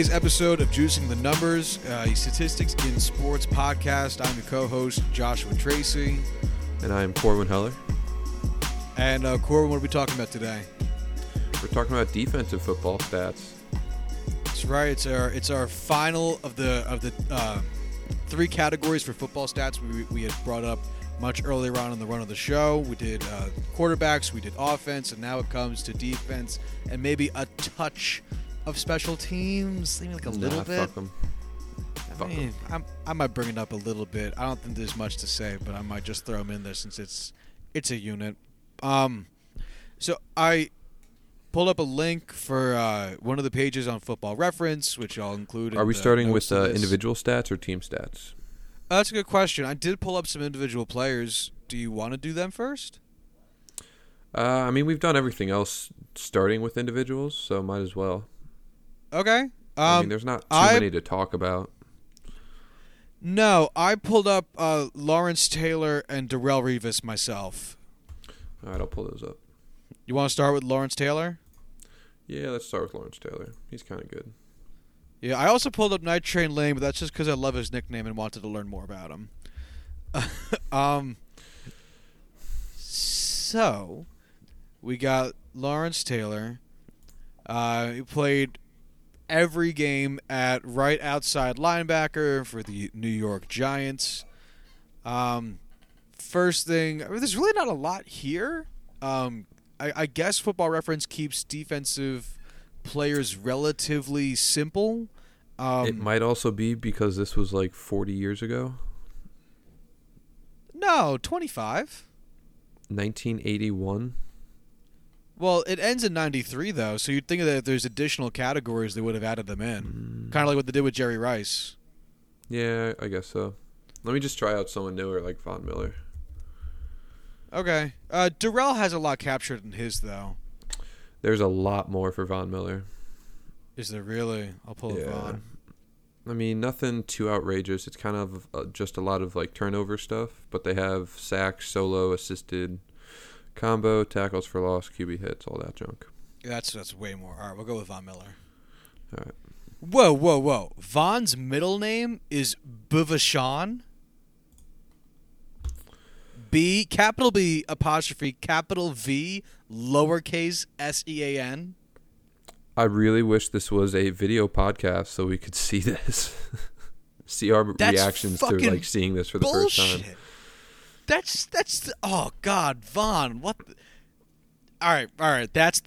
Today's episode of Juicing the Numbers, uh, a statistics in sports podcast. I'm your co-host Joshua Tracy, And I'm Corwin Heller. and uh, Corbin. What are we talking about today? We're talking about defensive football stats. That's right. It's our it's our final of the of the uh, three categories for football stats we, we had brought up much earlier on in the run of the show. We did uh, quarterbacks, we did offense, and now it comes to defense and maybe a touch of special teams, maybe like a little Nah, bit. Fuck 'em. I mean, I'm, might bring it up a little bit. I don't think there's much to say, but I might just throw them in there since it's it's a unit. Um, so I pulled up a link for uh, one of the pages on Football Reference, which I'll include. Are in we starting with uh, individual stats or team stats? Uh, that's a good question. I did pull up some individual players. Do you want to do them first? Uh, I mean, we've done everything else starting with individuals, so might as well. Okay. Um, I mean, there's not too I- many to talk about. no, I pulled up uh, Lawrence Taylor and Darrelle Revis myself. All right, I'll pull those up. You want to start with Lawrence Taylor? Yeah, let's start with Lawrence Taylor. He's kind of good. Yeah, I also pulled up Night Train Lane, but that's just because I love his nickname and wanted to learn more about him. um, so we got Lawrence Taylor. Uh, he played every game at right outside linebacker for the New York Giants. Um, first thing, I mean, there's really not a lot here. Um, I, I guess Football Reference keeps defensive players relatively simple. Um, it might also be because this was like 40 years ago. no, 25. 1981. Well, it ends in 93, though, so you'd think that if there's additional categories, they would have added them in. Mm, Kind of like what they did with Jerry Rice. Yeah, I guess so. Let me just try out someone newer like Von Miller. Okay. Uh, Darrelle has a lot captured in his, though. There's a lot more for Von Miller. Is there really? I'll pull it Yeah. on. I mean, nothing too outrageous. It's kind of uh, just a lot of like turnover stuff, but they have sacks, solo, assisted, combo, tackles for loss, QB hits, all that junk. That's that's way more. All right, we'll go with Von Miller. All right. Whoa, whoa, whoa. Von's middle name is B'Vsean. B, capital B, apostrophe, capital V, lowercase S E A N. I really wish this was a video podcast so we could see this, see our That's reactions to like seeing this for the Bullshit. first time. That's that's the, oh god, Von. What? The, all right, all right. That's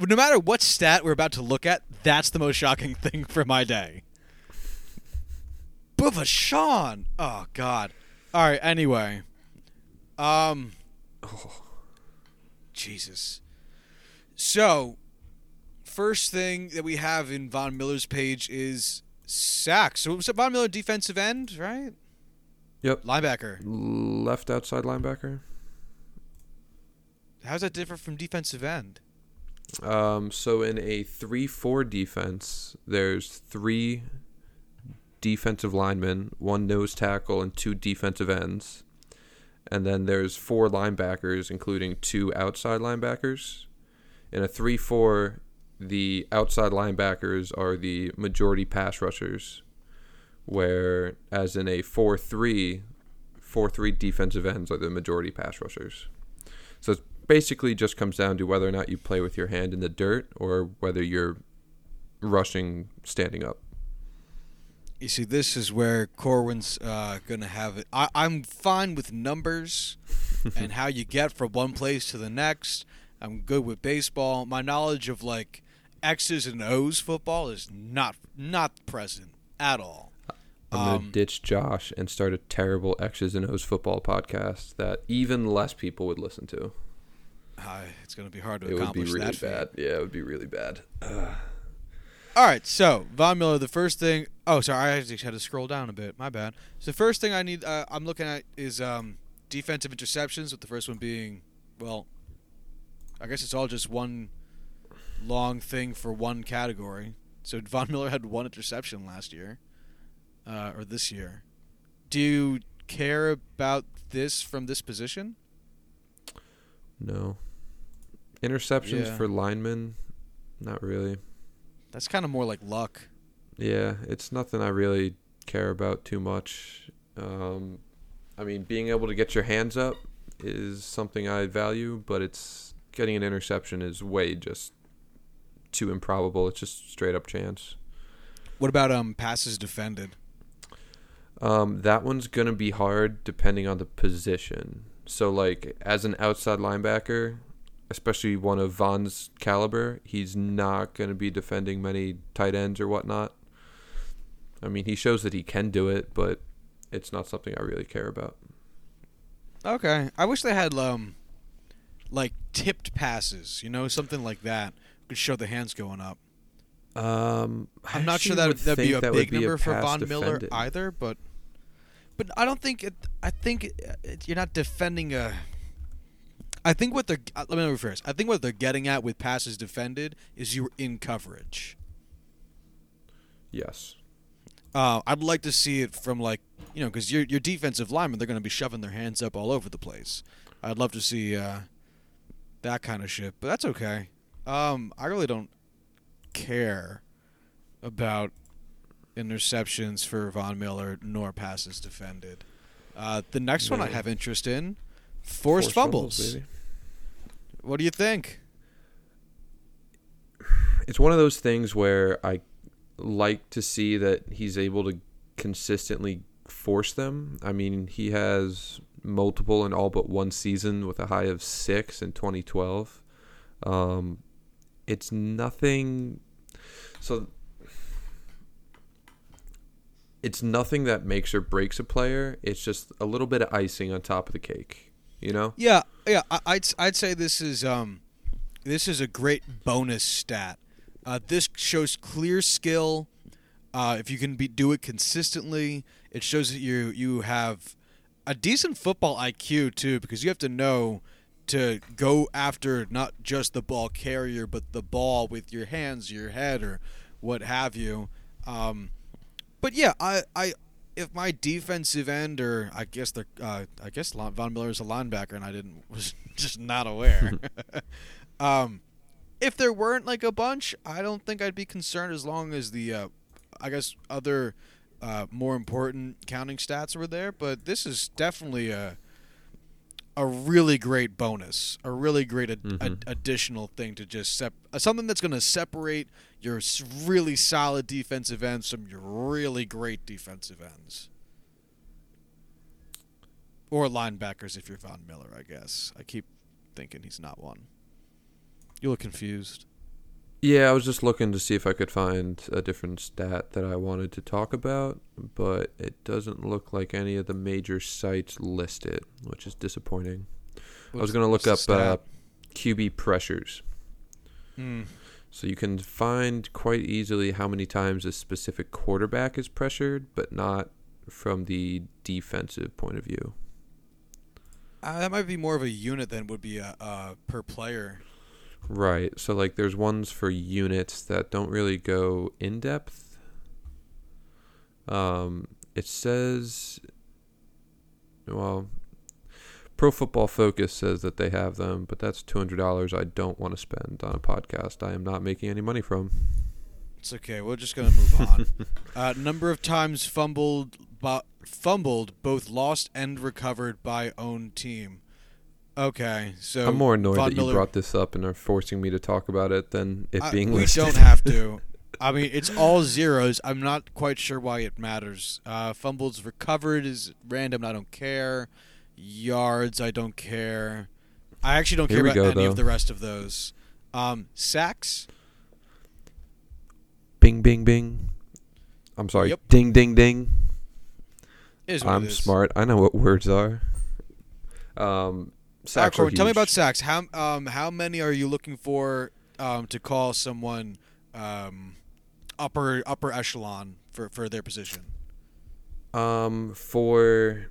no matter what stat we're about to look at. That's the most shocking thing for my day. Bubba Sean. Oh god. All right. Anyway. Um. oh, Jesus. So, first thing that we have in Von Miller's page is sacks. So, was it Von Miller defensive end, right? Yep. Linebacker. Left outside linebacker. How's that different from defensive end? Um, so in a three-four defense, there's three defensive linemen, one nose tackle, and two defensive ends, and then there's four linebackers, including two outside linebackers. In a three-four, the outside linebackers are the majority pass rushers, where as in a four-three, four-three defensive ends are the majority pass rushers. So it basically just comes down to whether or not you play with your hand in the dirt or whether you're rushing standing up. You see, this is where Corwin's uh, going to have it. I, I'm fine with numbers and how you get from one place to the next. I'm good with baseball. My knowledge of like X's and O's football is not not present at all. I'm gonna Um, ditch Josh and start a terrible X's and O's football podcast that even less people would listen to. Uh, it's going to be hard to It would be really bad. Yeah, it would be really bad. All right, so Von Miller. The first thing. Oh, sorry, I actually had to scroll down a bit. My bad. So the first thing I need, uh, I'm looking at is um, defensive interceptions. With the first one being, well, I guess it's all just one long thing for one category. So Von Miller had one interception last year, uh, or this year. Do you care about this from this position? No. Interceptions Yeah. for linemen, not really. That's kind of more like luck. Yeah, it's nothing I really care about too much. Um, I mean, being able to get your hands up is something I value, but it's getting an interception is way just too improbable. It's just straight up chance. What about um passes defended? Um, that one's gonna be hard depending on the position. So, like as an outside linebacker, especially one of Von's caliber, he's not gonna be defending many tight ends or whatnot. I mean, he shows that he can do it, but it's not something I really care about. Okay, I wish they had um, like tipped passes. You know, something like that could show the hands going up. Um, I'm not sure that would that'd be a that big be number for Von Miller either, but but I don't think it. I think it, it, you're not defending a. I think what they're uh, let me rephrase. I think what they're getting at with passes defended is you're in coverage. Yes. Uh, I'd like to see it from like you know because your your defensive linemen they're going to be shoving their hands up all over the place. I'd love to see uh, that kind of shit, but that's okay. Um, I really don't care about interceptions for Von Miller nor passes defended. Uh, the next one I have interest in forced, fumbles. baby. what do you think? It's one of those things where I like to see that he's able to consistently force them. I mean, he has multiple in all but one season with a high of six in 2012. Um, it's nothing. So it's nothing that makes or breaks a player. It's just a little bit of icing on top of the cake. You know? Yeah, yeah. I'd I'd say this is um, this is a great bonus stat. Uh, this shows clear skill. Uh, if you can be do it consistently, it shows that you you have a decent football IQ too, because you have to know to go after not just the ball carrier, but the ball with your hands, your head, or what have you. Um, but yeah, I, I if my defensive end or I guess the uh, I guess Von Miller is a linebacker and I didn't was just not aware. um, if there weren't like a bunch, I don't think I'd be concerned as long as the uh, I guess other uh, more important counting stats were there. But this is definitely a a really great bonus, a really great ad- Mhm. ad- additional thing to just sep- uh, something that's going to separate your really solid defensive ends from your really great defensive ends. Or linebackers if you're Von Miller, I guess. I keep thinking he's not one. You look confused. Yeah, I was just looking to see if I could find a different stat that I wanted to talk about, but it doesn't look like any of the major sites listed, which is disappointing. I was going to look up uh. QB pressures. Hmm. So you can find quite easily how many times a specific quarterback is pressured, but not from the defensive point of view. Uh, that might be more of a unit than would be a, uh, per player. Right. So like there's ones for units that don't really go in depth. Um it says well Pro Football Focus says that they have them, but that's $200 I don't want to spend on a podcast I am not making any money from. It's okay. We're just gonna move on. uh, number of times fumbled, bo- fumbled, both lost and recovered by own team. Okay, so I'm more annoyed Von that you brought this up and are forcing me to talk about it than it I- being we listed. don't have to. I mean, it's all zeros. I'm not quite sure why it matters. Uh, fumbles recovered is random. I don't care. Yards, I don't care. I actually don't Here care about go, any though. of the rest of those. Um, sacks. Bing bing bing. I'm sorry. Yep. Ding ding ding. Is I'm smart. I know what words are. Um, sacks are Alright, tell me about sacks. How um how many are you looking for um to call someone um upper upper echelon for for their position? Um, for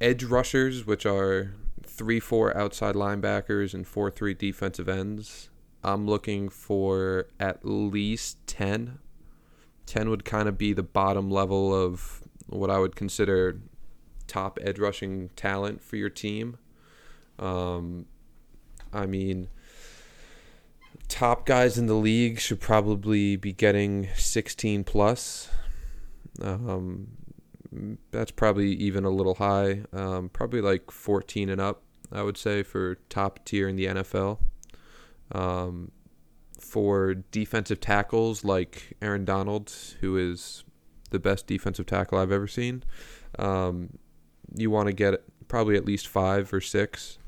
edge rushers, which are three four outside linebackers and four three defensive ends, I'm looking for at least ten. Ten would kind of be the bottom level of what I would consider top edge rushing talent for your team. Um, I mean, top guys in the league should probably be getting 16 plus. Um, that's probably even a little high. Um, probably like 14 and up, I would say, for top tier in the NFL. Um, for defensive tackles like Aaron Donald, who is the best defensive tackle I've ever seen, um, you want to get probably at least five or six.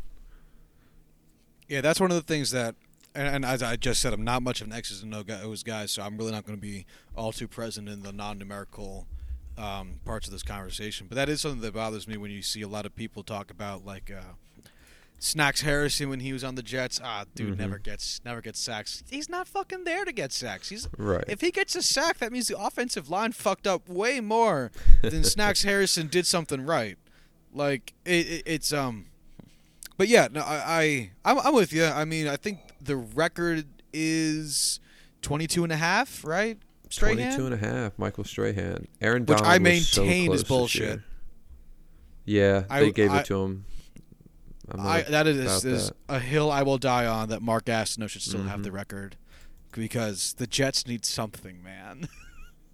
Yeah, that's one of the things that, and, and as I just said, I'm not much of an X's and no O's guy, so I'm really not going to be all too present in the non-numerical um, parts of this conversation. But that is something that bothers me when you see a lot of people talk about like uh, Snacks Harrison when he was on the Jets. Ah, dude Mhm. never gets never gets sacks. He's not fucking there to get sacks. He's Right. if he gets a sack, that means the offensive line fucked up way more than Snacks Harrison did something right. Like it, it, it's um, but yeah, no, I, I I'm, I'm with you. I mean, I think the record is 22 and a half, right? Strahan? 22 and a half, Michael Strahan. Aaron Donald Which I was so maintain is bullshit. Yeah, I- they gave I- it to him. I, that is, is that. a hill I will die on. That Mark Gastineau should still have Mhm. the record because the Jets need something, man.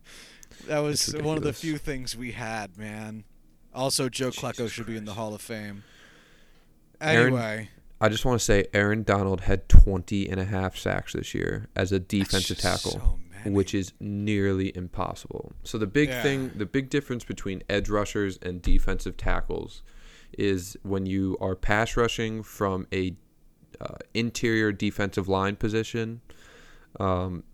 that was one of the few things we had, man. Also, Joe Klecko Jesus should be in the Hall of Fame. Aaron- Anyway, I just want to say Aaron Donald had 20 and a half sacks this year as a defensive tackle. so which is nearly impossible. So the big Yeah. thing, the big difference between edge rushers and defensive tackles is when you are pass rushing from a uh, interior defensive line position, um,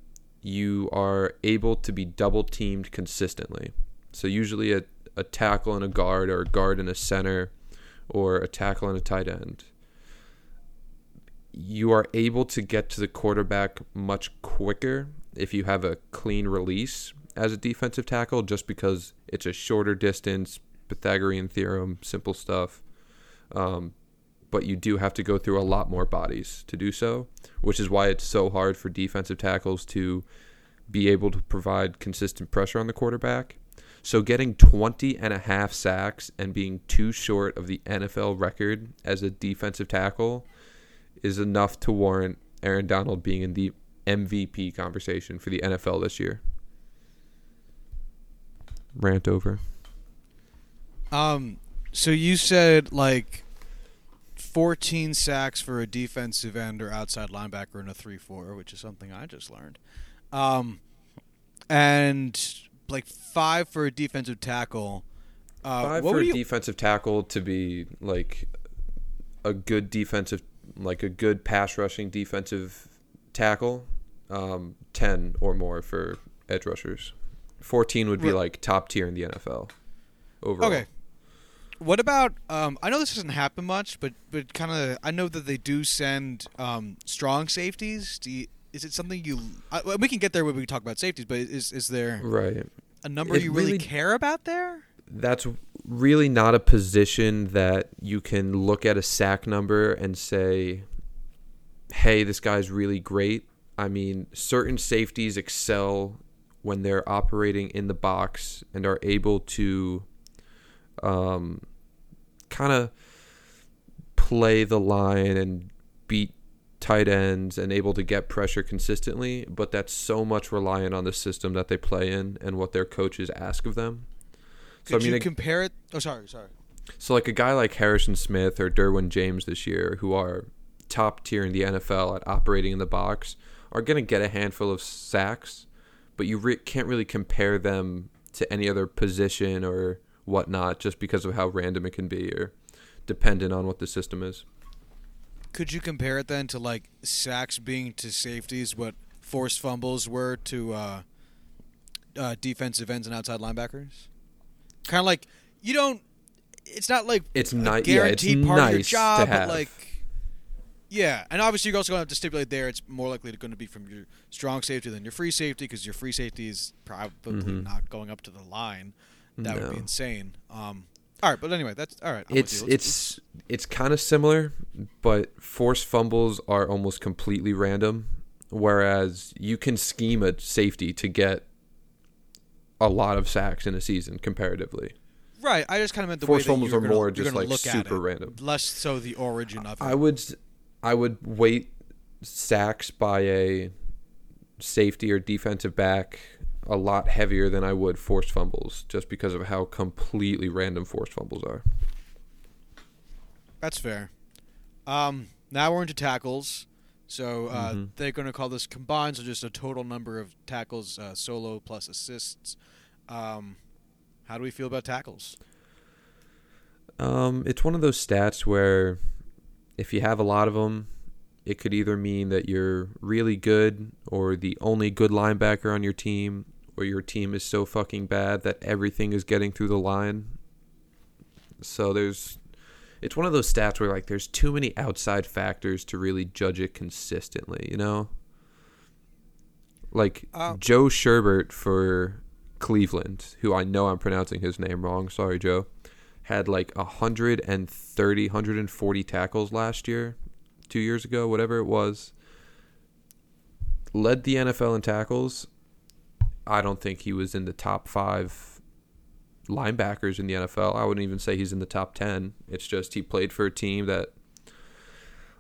you are able to be double teamed consistently. So usually a, a tackle and a guard, or a guard and a center, or a tackle and a tight end. You are able to get to the quarterback much quicker if you have a clean release as a defensive tackle, just because it's a shorter distance, Pythagorean theorem, simple stuff. Um, but you do have to go through a lot more bodies to do so, which is why it's so hard for defensive tackles to be able to provide consistent pressure on the quarterback. So getting 20 and a half sacks and being too short of the NFL record as a defensive tackle is enough to warrant Aaron Donald being in the MVP conversation for the NFL this year. Rant over. Um, so you said like 14 sacks for a defensive end or outside linebacker in a 3-4, which is something I just learned. Um, and like five for a defensive tackle. Uh, Five what for a you? defensive tackle to be like a good defensive, like a good pass rushing defensive tackle. Um, Ten or more for edge rushers. Fourteen would be Right. like top tier in the NFL. Overall. Okay. What about? Um, I know this doesn't happen much, but but kind of. I know that they do send um, strong safeties. Do you, is it something you? I, well, we can get there when we talk about safeties, but is is there Right. a number It you really really- care about there? that's really not a position that you can look at a sack number and say, hey, this guy's really great. I mean, certain safeties excel when they're operating in the box and are able to um, kind of play the line and beat tight ends and able to get pressure consistently, but that's so much reliant on the system that they play in and what their coaches ask of them. So Could I mean, you compare it? Oh, sorry, sorry. so like a guy like Harrison Smith or Derwin James this year, who are top tier in the NFL at operating in the box, are going to get a handful of sacks, but you re- can't really compare them to any other position or whatnot just because of how random it can be or dependent on what the system is. Could you compare it then to like sacks being to safeties what forced fumbles were to uh, uh, defensive ends and outside linebackers? Kind of like you don't. It's not like It's a ni- yeah, it's guaranteed part of your job, but like. Yeah, and obviously you're also going to have to stipulate there it's more likely going to be from your strong safety than your free safety because your free safety is probably Mhm. not going up to the line. That would be insane. Um, all right, but anyway, that's all right. It's it's it's kind of similar, but forced fumbles are almost completely random. Whereas you can scheme a safety to get a lot of sacks in a season comparatively. Right. I just kind of meant the Forced way that fumbles are gonna, more just like super it, random. Less so the origin of it. I would I would weight sacks by a safety or defensive back a lot heavier than I would forced fumbles, just because of how completely random forced fumbles are. That's fair. Um, now we're into tackles. So uh, Mhm. they're going to call this combined, so just a total number of tackles, uh, solo plus assists. Um, how do we feel about tackles? Um, it's one of those stats where if you have a lot of them, it could either mean that you're really good or the only good linebacker on your team, or your team is so fucking bad that everything is getting through the line. So there's it's one of those stats where like there's too many outside factors to really judge it consistently, you know? Like Uh, Joe Sherbert for Cleveland, who I know I'm pronouncing his name wrong. Sorry, Joe. Had like 130, 140 tackles last year, two years ago, whatever it was. Led the NFL in tackles. I don't think he was in the top five linebackers in the NFL. I wouldn't even say he's in the top 10. It's just he played for a team that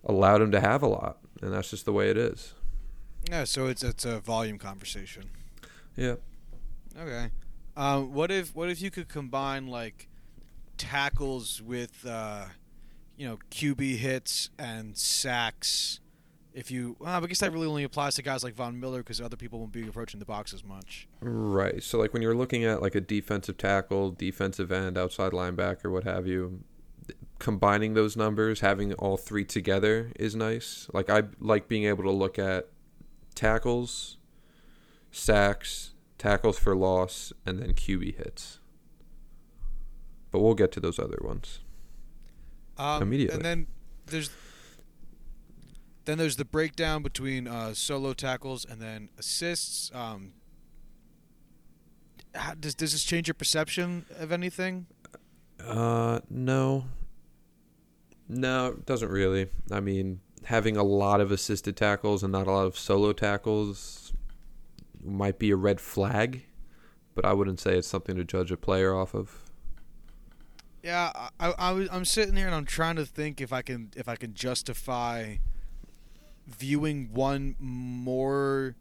allowed him to have a lot, and that's just the way it is. Yeah, so it's it's a volume conversation. Yeah. Okay. Um, what if what if you could combine like tackles with uh, you know QB hits and sacks? If you, well, I guess that really only applies to guys like Von Miller because other people won't be approaching the box as much. Right. So like when you're looking at like a defensive tackle, defensive end, outside linebacker, what have you, combining those numbers, having all three together is nice. Like I like being able to look at tackles, sacks, tackles for loss, and then QB hits. But we'll get to those other ones. Um, Immediately. And then there's then there's the breakdown between uh, solo tackles and then assists. Um, how, does does this change your perception of anything? Uh, no. No, it doesn't really. I mean, having a lot of assisted tackles and not a lot of solo tackles might be a red flag, but I wouldn't say it's something to judge a player off of. Yeah, I, I, I'm sitting here and I'm trying to think if I can if I can justify viewing one more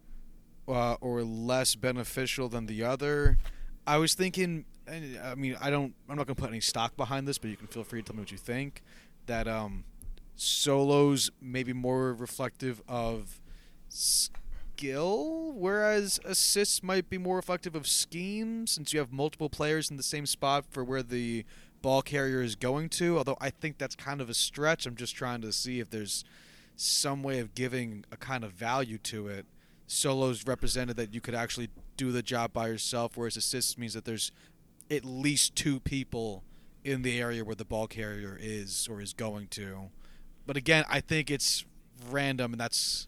uh, or less beneficial than the other. I was thinking. I mean, I don't. I'm not gonna put any stock behind this, but you can feel free to tell me what you think. That um, solos may be more reflective of skill, whereas assists might be more reflective of scheme, since you have multiple players in the same spot for where the ball carrier is going to. Although I think that's kind of a stretch. I'm just trying to see if there's some way of giving a kind of value to it. Solos represented that you could actually do the job by yourself, whereas assists means that there's at least two people in the area where the ball carrier is or is going to. But again, I think it's random, and that's.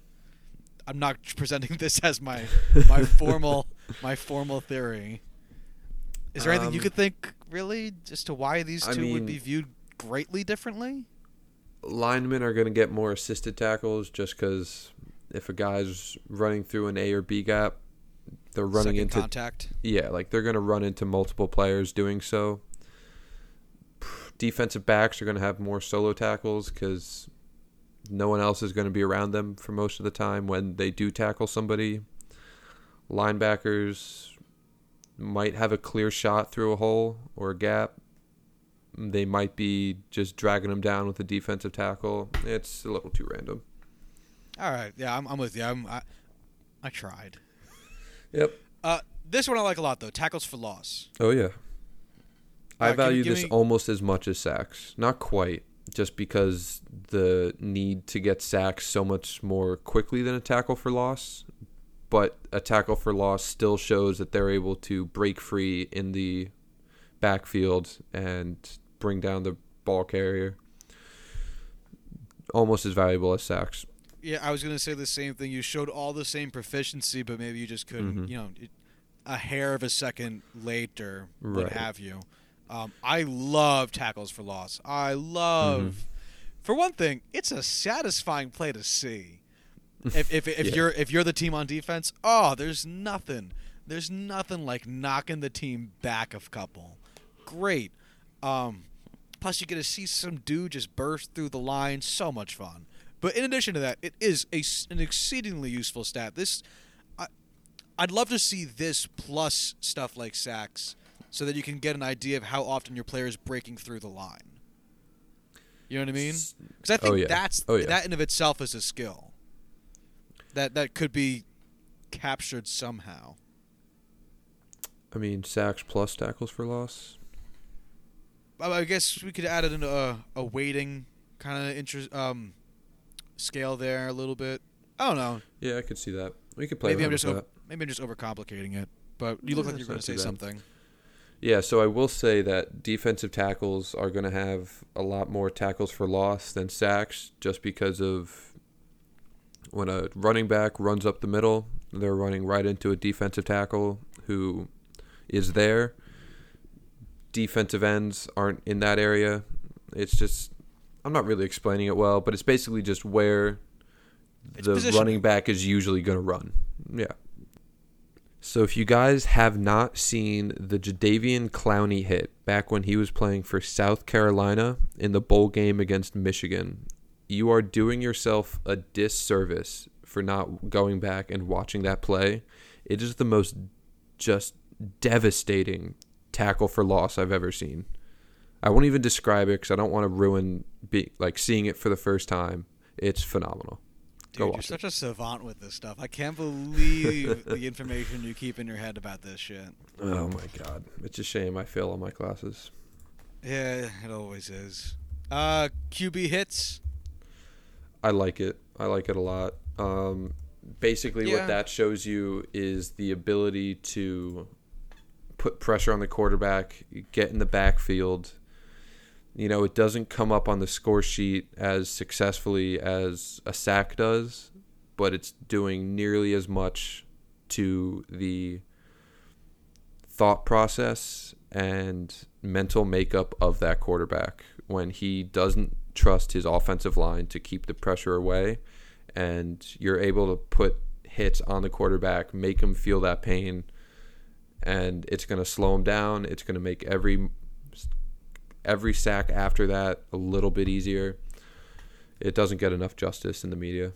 I'm not presenting this as my my formal my formal theory. Is there anything you Um, could think really as to why these I two would be viewed greatly differently? Linemen are going to get more assisted tackles just because if a guy's running through an A or B gap, they're running Second into contact. Yeah, like they're going to run into multiple players doing so. Defensive backs are going to have more solo tackles because no one else is going to be around them for most of the time when they do tackle somebody. Linebackers might have a clear shot through a hole or a gap. They might be just dragging them down with a defensive tackle. It's a little too random. All right, yeah, I'm, I'm with you. I'm, I, I tried. Yep. Uh, this one I like a lot though. Tackles for loss. Oh yeah. I value this me- almost as much as sacks. Not quite, just because the need to get sacks so much more quickly than a tackle for loss. But a tackle for loss still shows that they're able to break free in the backfield and bring down the ball carrier. Almost as valuable as sacks. Yeah, I was gonna say the same thing. You showed all the same proficiency, but maybe you just couldn't, Mhm. you know, a hair of a second later, what have you. Um, I love tackles for loss. I love, Mm-hmm. for one thing, it's a satisfying play to see. If if, if Yeah. you're if you're the team on defense, oh, there's nothing, there's nothing like knocking the team back a couple. Great. Um, plus, you get to see some dude just burst through the line. So much fun. But in addition to that, it is a, an exceedingly useful stat. This, I, I'd love to see this plus stuff like sacks, so that you can get an idea of how often your player is breaking through the line. You know what I mean? Because I oh, think Oh, yeah. that's Oh, yeah. that in of itself is a skill. That that could be captured somehow. I mean, sacks plus tackles for loss. I guess we could add it into a, a weighting kind of interest um, scale there a little bit. I don't know. Yeah, I could see that. We could play Maybe I'm just that. maybe I'm just overcomplicating it. But you look Yeah, like you're going to say bad. something. Yeah, so I will say that defensive tackles are going to have a lot more tackles for loss than sacks just because of when a running back runs up the middle, they're running right into a defensive tackle who is there. Defensive ends aren't in that area. It's just I'm not really explaining it well, but it's basically just where It's the running back is usually going to run. Yeah. So if you guys have not seen the Jadeveon Clowney hit back when he was playing for South Carolina in the bowl game against Michigan, you are doing yourself a disservice for not going back and watching that play. It is the most just devastating tackle for loss I've ever seen. I won't even describe it because I don't want to ruin be, like seeing it for the first time. It's phenomenal. Dude, you're watch it. such a savant with this stuff. I can't believe the information you keep in your head about this shit. Oh my god, it's a shame I fail all my classes. Yeah, it always is. Uh, QB hits. I like it. I like it a lot. Um, basically, Yeah. what that shows you is the ability to put pressure on the quarterback, get in the backfield. You know, it doesn't come up on the score sheet as successfully as a sack does, but it's doing nearly as much to the thought process and mental makeup of that quarterback when he doesn't trust his offensive line to keep the pressure away and you're able to put hits on the quarterback, make him feel that pain and it's going to slow him down. It's going to make every every sack after that a little bit easier. It doesn't get enough justice in the media.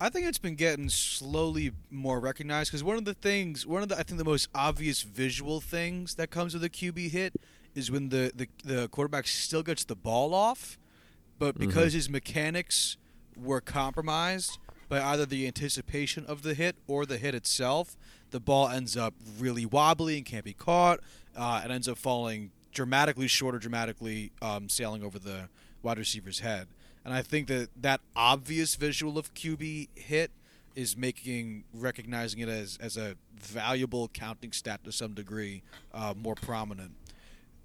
I think it's been getting slowly more recognized because one of the things, one of the I think the most obvious visual things that comes with a QB hit is when the the, the quarterback still gets the ball off, but mm-hmm. because his mechanics were compromised by either the anticipation of the hit or the hit itself, the ball ends up really wobbly and can't be caught. Uh, it ends up falling dramatically short or dramatically um, sailing over the wide receiver's head. And I think that that obvious visual of QB hit is making recognizing it as, as a valuable counting stat to some degree uh, more prominent.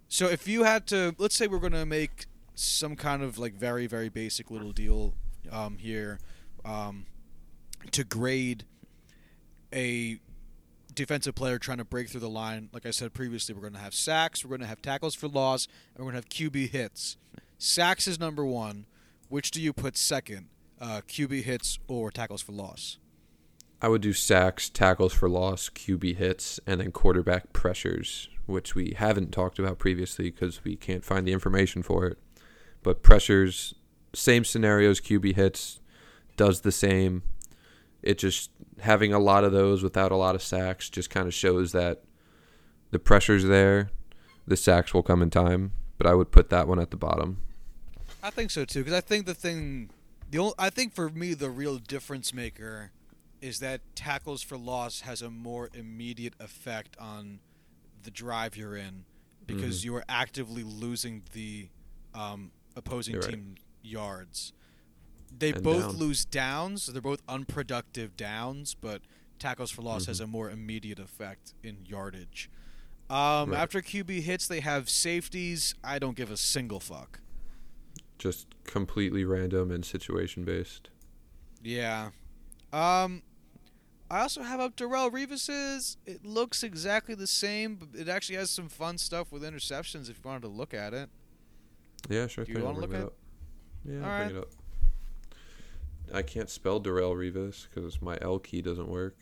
So if you had to, let's say we're going to make some kind of like very very basic little deal um, here um, to grade a defensive player trying to break through the line. Like I said previously, we're going to have sacks, we're going to have tackles for loss, and we're going to have QB hits. Sacks is number one. Which do you put second? Uh, QB hits or tackles for loss? I would do sacks, tackles for loss, QB hits, and then quarterback pressures, which we haven't talked about previously because we can't find the information for it. But pressures, same scenarios, QB hits, does the same. It just having a lot of those without a lot of sacks just kind of shows that the pressure's there. The sacks will come in time, but I would put that one at the bottom. I think so too, because I think the thing, the only, I think for me the real difference maker is that tackles for loss has a more immediate effect on the drive you're in, because Mhm. you are actively losing the um, opposing right. team yards. They both down. lose downs. They're both unproductive downs, but tackles for loss has Mhm. a more immediate effect in yardage. Um, Right. After QB hits, they have safeties. I don't give a single fuck. Just completely random and situation based. Yeah. Um I also have up Darrelle Revis's. It looks exactly the same, but it actually has some fun stuff with interceptions if you wanted to look at it. Yeah, sure Do you wanna bring look it at- up. Yeah, I'll Alright. Bring it up. I can't spell Darrelle Revis because my L key doesn't work.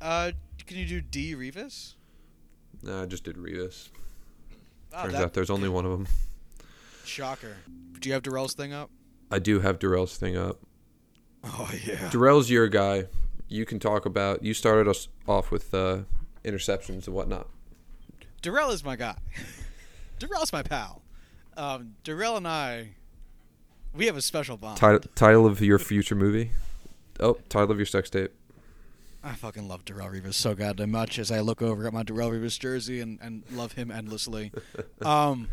Uh can you do D Revis? Nah, I just did Revis. Oh, Turns that out there's only one of them. shocker. Do you have Darrelle's thing up? I do have Darrelle's thing up. Oh yeah. Darrelle's your guy. You can talk about. You started us off with uh, interceptions and whatnot. Darrelle is my guy. Darrelle's my pal. Um, Darrelle and I, we have a special bond. Title, title of your future movie. Oh, title of your sex tape. I fucking love Darrelle Revis so goddamn much as I look over at my Darrelle Revis jersey and, and love him endlessly. um,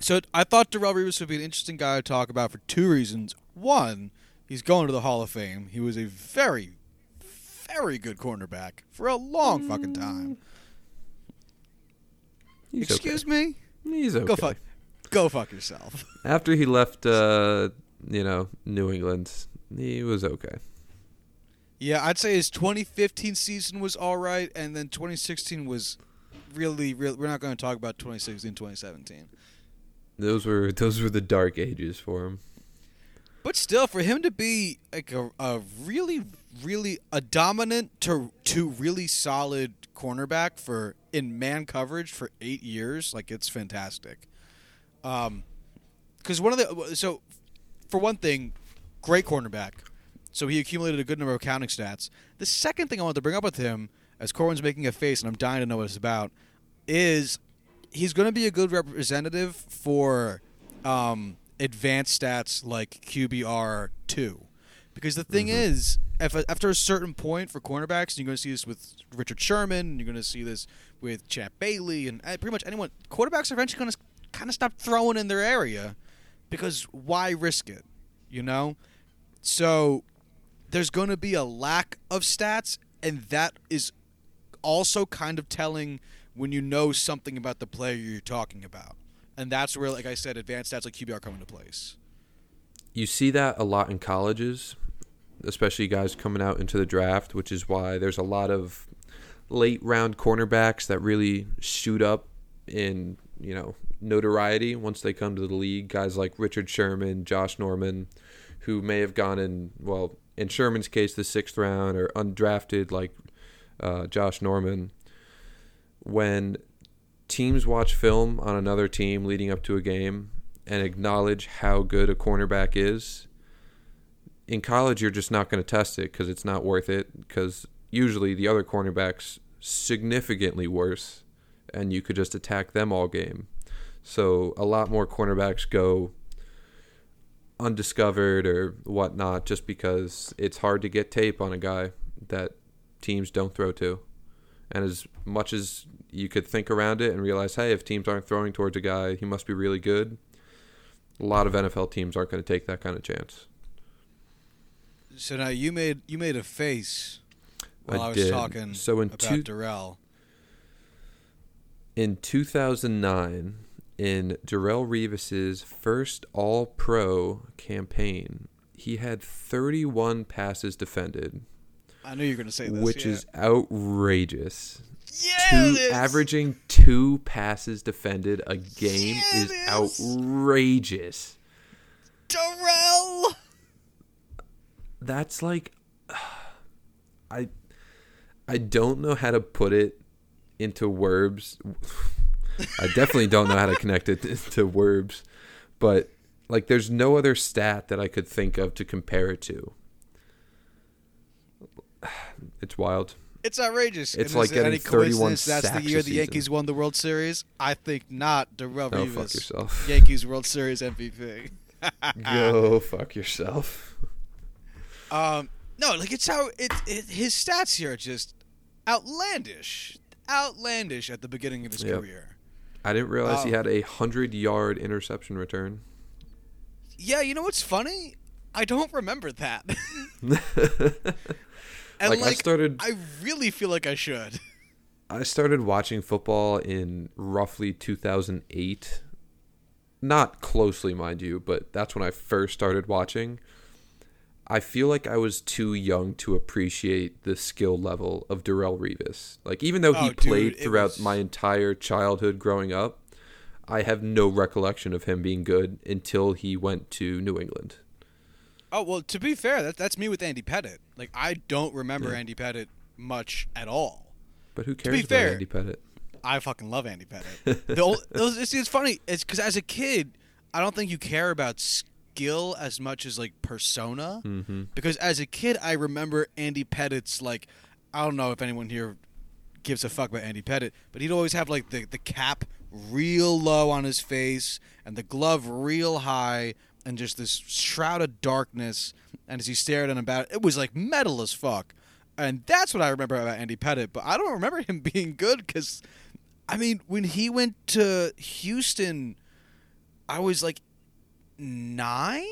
so I thought Darrelle Revis would be an interesting guy to talk about for two reasons. One, he's going to the Hall of Fame. He was a very, very good cornerback for a long fucking time. He's Excuse okay. me? He's okay. Go fuck, go fuck yourself. After he left, uh, you know, New England, he was okay. Yeah, I'd say his 2015 season was all right, and then 2016 was really, really. We're not going to talk about 2016, 2017. Those were those were the dark ages for him. But still, for him to be like a, a really, really a dominant to to really solid cornerback for in man coverage for eight years, like it's fantastic. Um, because one of the so for one thing, great cornerback. So he accumulated a good number of counting stats. The second thing I want to bring up with him, as Corwin's making a face, and I'm dying to know what it's about, is he's going to be a good representative for um, advanced stats like QBR two, because the thing is, if after a certain point for cornerbacks, and you're going to see this with Richard Sherman, you're going to see this with Champ Bailey, and uh, pretty much anyone, quarterbacks are eventually going to kind of stop throwing in their area, because why risk it, you know? So there's going to be a lack of stats, and that is also kind of telling when you know something about the player you're talking about. And that's where, like I said, advanced stats like QBR come into place. You see that a lot in colleges, especially guys coming out into the draft, which is why there's a lot of late round cornerbacks that really shoot up in, you know, notoriety once they come to the league. Guys like Richard Sherman, Josh Norman, who may have gone in, well, in Sherman's case, the sixth round or undrafted like uh, Josh Norman. When teams watch film on another team leading up to a game and acknowledge how good a cornerback is, in college you're just not going to test it because it's not worth it. Because usually the other cornerbacks significantly worse, and you could just attack them all game. So a lot more cornerbacks go undiscovered or whatnot just because it's hard to get tape on a guy that teams don't throw to. And as much as you could think around it and realize, hey, if teams aren't throwing towards a guy, he must be really good. A lot of NFL teams aren't going to take that kind of chance. So now you made you made a face while I, I was did. talking So in about two- Darrelle. In 2009, in Darrelle Revis's first All Pro campaign, he had 31 passes defended, I knew you were going to say this. which yeah. is outrageous. yeah, two averaging two passes defended a game Yeah, is is. outrageous. Darrelle. That's like I I don't know how to put it into words. I definitely don't know how to connect it to words, but like there's no other stat that I could think of to compare it to. It's wild. It's outrageous. It's And like is getting any 31 coincidence That's the year the season. Yankees won the World Series. I think not. Darrelle Go Revis, fuck yourself. Yankees World Series MVP. Go fuck yourself. Um, no, like it's how it, it his stats here are just outlandish, outlandish at the beginning of his Yep. career. I didn't realize he had a hundred yard interception return. Yeah, you know what's funny? I don't remember that. and like, like, I started I really feel like I should. I started watching football in roughly 2008. Not closely, mind you, but that's when I first started watching. I feel like I was too young to appreciate the skill level of Darrelle Revis. Like even though he Oh, played it throughout was- my entire childhood growing up, I have no recollection of him being good until he went to New England. Oh well, to be fair, that, that's me with Andy Pettitte. Like I don't remember Yeah. Andy Pettitte much at all. But who be cares about fair- Andy Pettitte? I fucking love Andy Pettitte. the ol- those, it's, it's funny. It's because as a kid, I don't think you care about s- skill as much as like persona. Mm-hmm. Because as a kid, I remember Andy Pettitte's like, I don't know if anyone here gives a fuck about Andy Pettitte, but he'd always have like the the cap real low on his face and the glove real high and just this shroud of darkness. And as he stared at him about it was like metal as fuck. And that's what I remember about Andy Pettitte. But I don't remember him being good because, I mean, when he went to Houston, I was like nine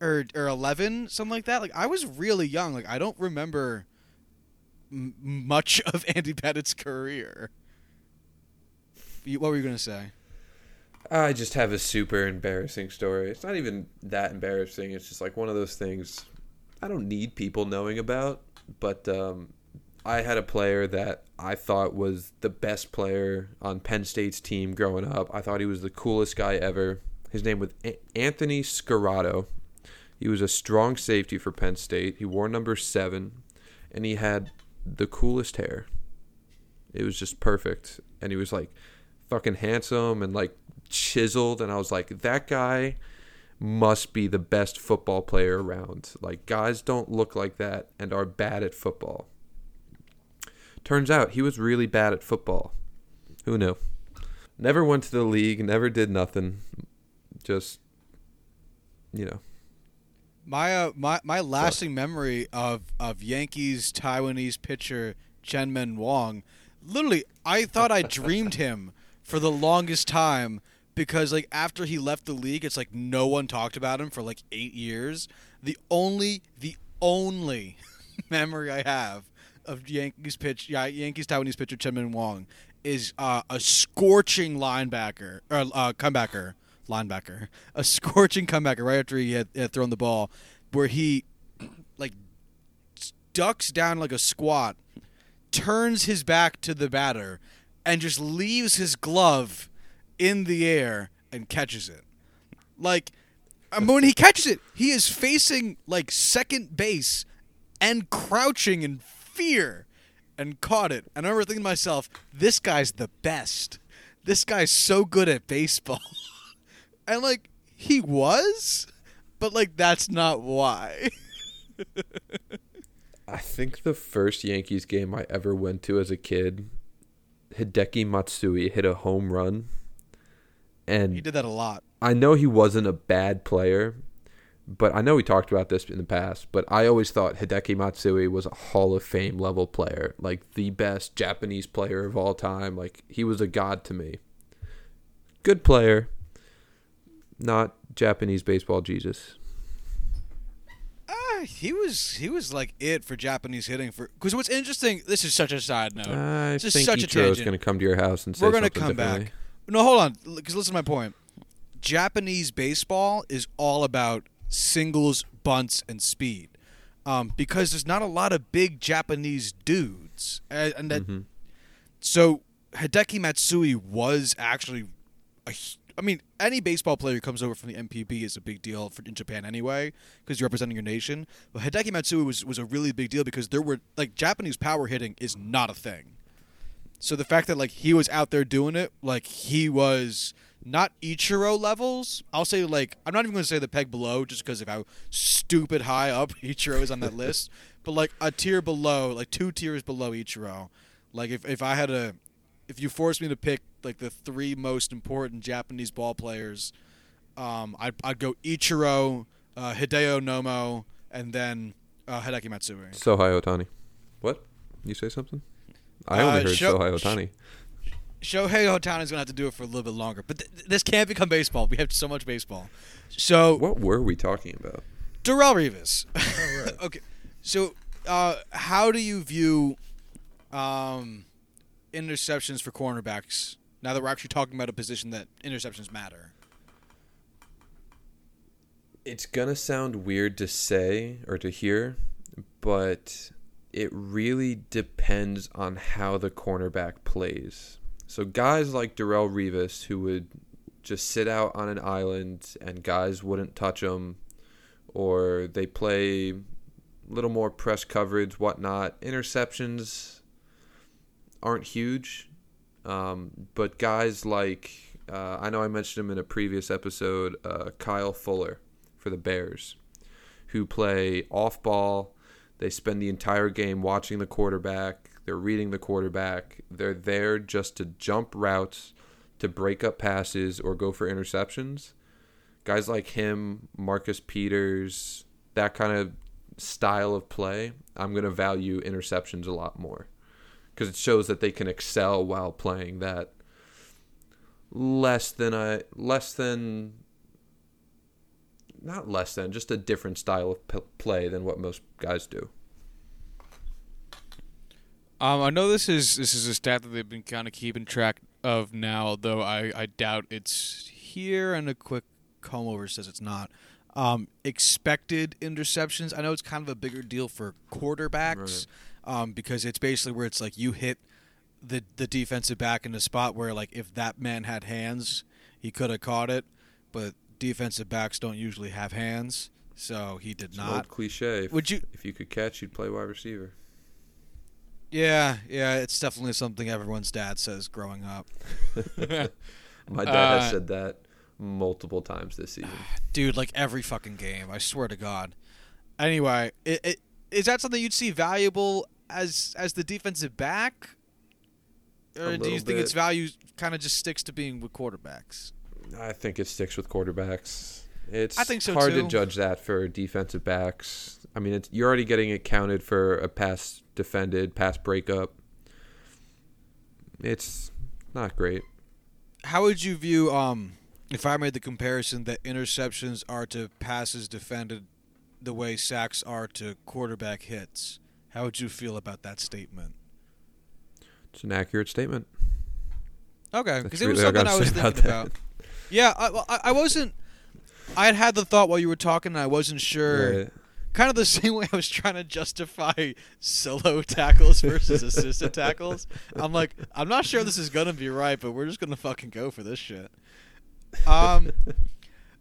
or or eleven, something like that. Like I was really young. Like I don't remember m- much of Andy Pettitte's career. What were you gonna say? I just have a super embarrassing story. It's not even that embarrassing. It's just like one of those things I don't need people knowing about. But um, I had a player that I thought was the best player on Penn State's team growing up. I thought he was the coolest guy ever. His name was Anthony Scirrotto. He was a strong safety for Penn State. He wore number seven, and he had the coolest hair. It was just perfect, and he was like fucking handsome and like chiseled and I was like that guy must be the best football player around. Like guys don't look like that and are bad at football. Turns out he was really bad at football. Who knew? Never went to the league, never did nothing. Just you know. My uh, my my lasting memory of of Yankees Taiwanese pitcher Chien-Ming Wang, literally, I thought I dreamed him for the longest time because like after he left the league, it's like no one talked about him for like eight years. The only the only memory I have of Yankees pitch yeah, Yankees Taiwanese pitcher Chien-Ming Wang is uh, a scorching linebacker or uh, comebacker linebacker, a scorching comebacker right after he had, had thrown the ball, where he like ducks down like a squat, turns his back to the batter, and just leaves his glove in the air and catches it. Like, I when he catches it, he is facing like second base and crouching in fear and caught it. And I remember thinking to myself, this guy's the best. This guy's so good at baseball. and like, he was, but like, that's not why. I think the first Yankees game I ever went to as a kid, Hideki Matsui hit a home run. And he did that a lot. I know he wasn't a bad player, but I know we talked about this in the past, but I always thought Hideki Matsui was a Hall of Fame level player, like the best Japanese player of all time. Like he was a god to me. Good player, not Japanese baseball Jesus. Uh, he was he was like it for Japanese hitting for because what's interesting. This is such a side note. I This is think such a Ichiro's tangent. going to come to your house and say We're gonna come back. No, hold on, because listen to my point. Japanese baseball is all about singles, bunts, and speed, um, because there's not a lot of big Japanese dudes, and, and that. Mhm. So Hideki Matsui was actually, a, I mean, any baseball player who comes over from the NPB is a big deal for in Japan anyway, because you're representing your nation. But Hideki Matsui was was a really big deal because there were like Japanese power hitting is not a thing. So the fact that like he was out there doing it, like he was not Ichiro levels. I'll say like I'm not even going to say the peg below, just because of how stupid high up Ichiro is on that list. But like a tier below, like two tiers below Ichiro. Like if if I had a, if you forced me to pick like the three most important Japanese ball players, um, I'd I'd go Ichiro, uh, Hideo Nomo, and then uh, Hideki Matsui. Shohei Otani. What? You say something? I only Uh, heard Sho- Shohei Otani. Shohei Otani is going to have to do it for a little bit longer. But th- this can't become baseball. We have so much baseball. So, What were we talking about? Darrelle Revis. okay. So, uh, how do you view um, interceptions for cornerbacks now that we're actually talking about a position that interceptions matter? It's gonna sound weird to say or to hear, but it really depends on how the cornerback plays. So guys like Darrelle Revis, who would just sit out on an island and guys wouldn't touch him, or they play a little more press coverage, whatnot. Interceptions aren't huge, um, but guys like uh, I know I mentioned him in a previous episode, uh, Kyle Fuller. for the Bears, who play off ball. They spend the entire game watching the quarterback. They're reading the quarterback. They're there just to jump routes, to break up passes, or go for interceptions. Guys like him, Marcus Peters, that kind of style of play, I'm going to value interceptions a lot more because it shows that they can excel while playing that less than a less than not less than just a different style of p- play than what most guys do. Um, I know this is this is a stat that they've been kind of keeping track of now, though I, I doubt it's here. And a quick comb over says it's not. Um, expected interceptions. I know it's kind of a bigger deal for quarterbacks um, because it's basically where it's like you hit the the defensive back in a spot where like if that man had hands, he could have caught it, but defensive backs don't usually have hands, so he did It's an not. old cliche. If, Would you? if you could catch, you'd play wide receiver. Yeah, yeah. It's definitely something everyone's dad says growing up. My dad Uh, has said that multiple times this season. dude like every fucking game i swear to god anyway it, it, is that something you'd see valuable as as the defensive back or do you think its value kind of just sticks to being with quarterbacks I think it sticks with quarterbacks. It's I think so, hard too. to judge that for defensive backs. I mean, it's, you're already getting it counted for a pass defended, pass breakup. It's not great. how would you view um if i made the comparison that interceptions are to passes defended the way sacks are to quarterback hits how would you feel about that statement It's an accurate statement. okay because it was really something i was say about thinking about Yeah, I, well, I, I wasn't. I had had the thought while you were talking, and I wasn't sure. Right. Kind of the same way I was trying to justify solo tackles versus assisted tackles. I'm like, I'm not sure this is gonna be right, but we're just gonna fucking go for this shit. Um,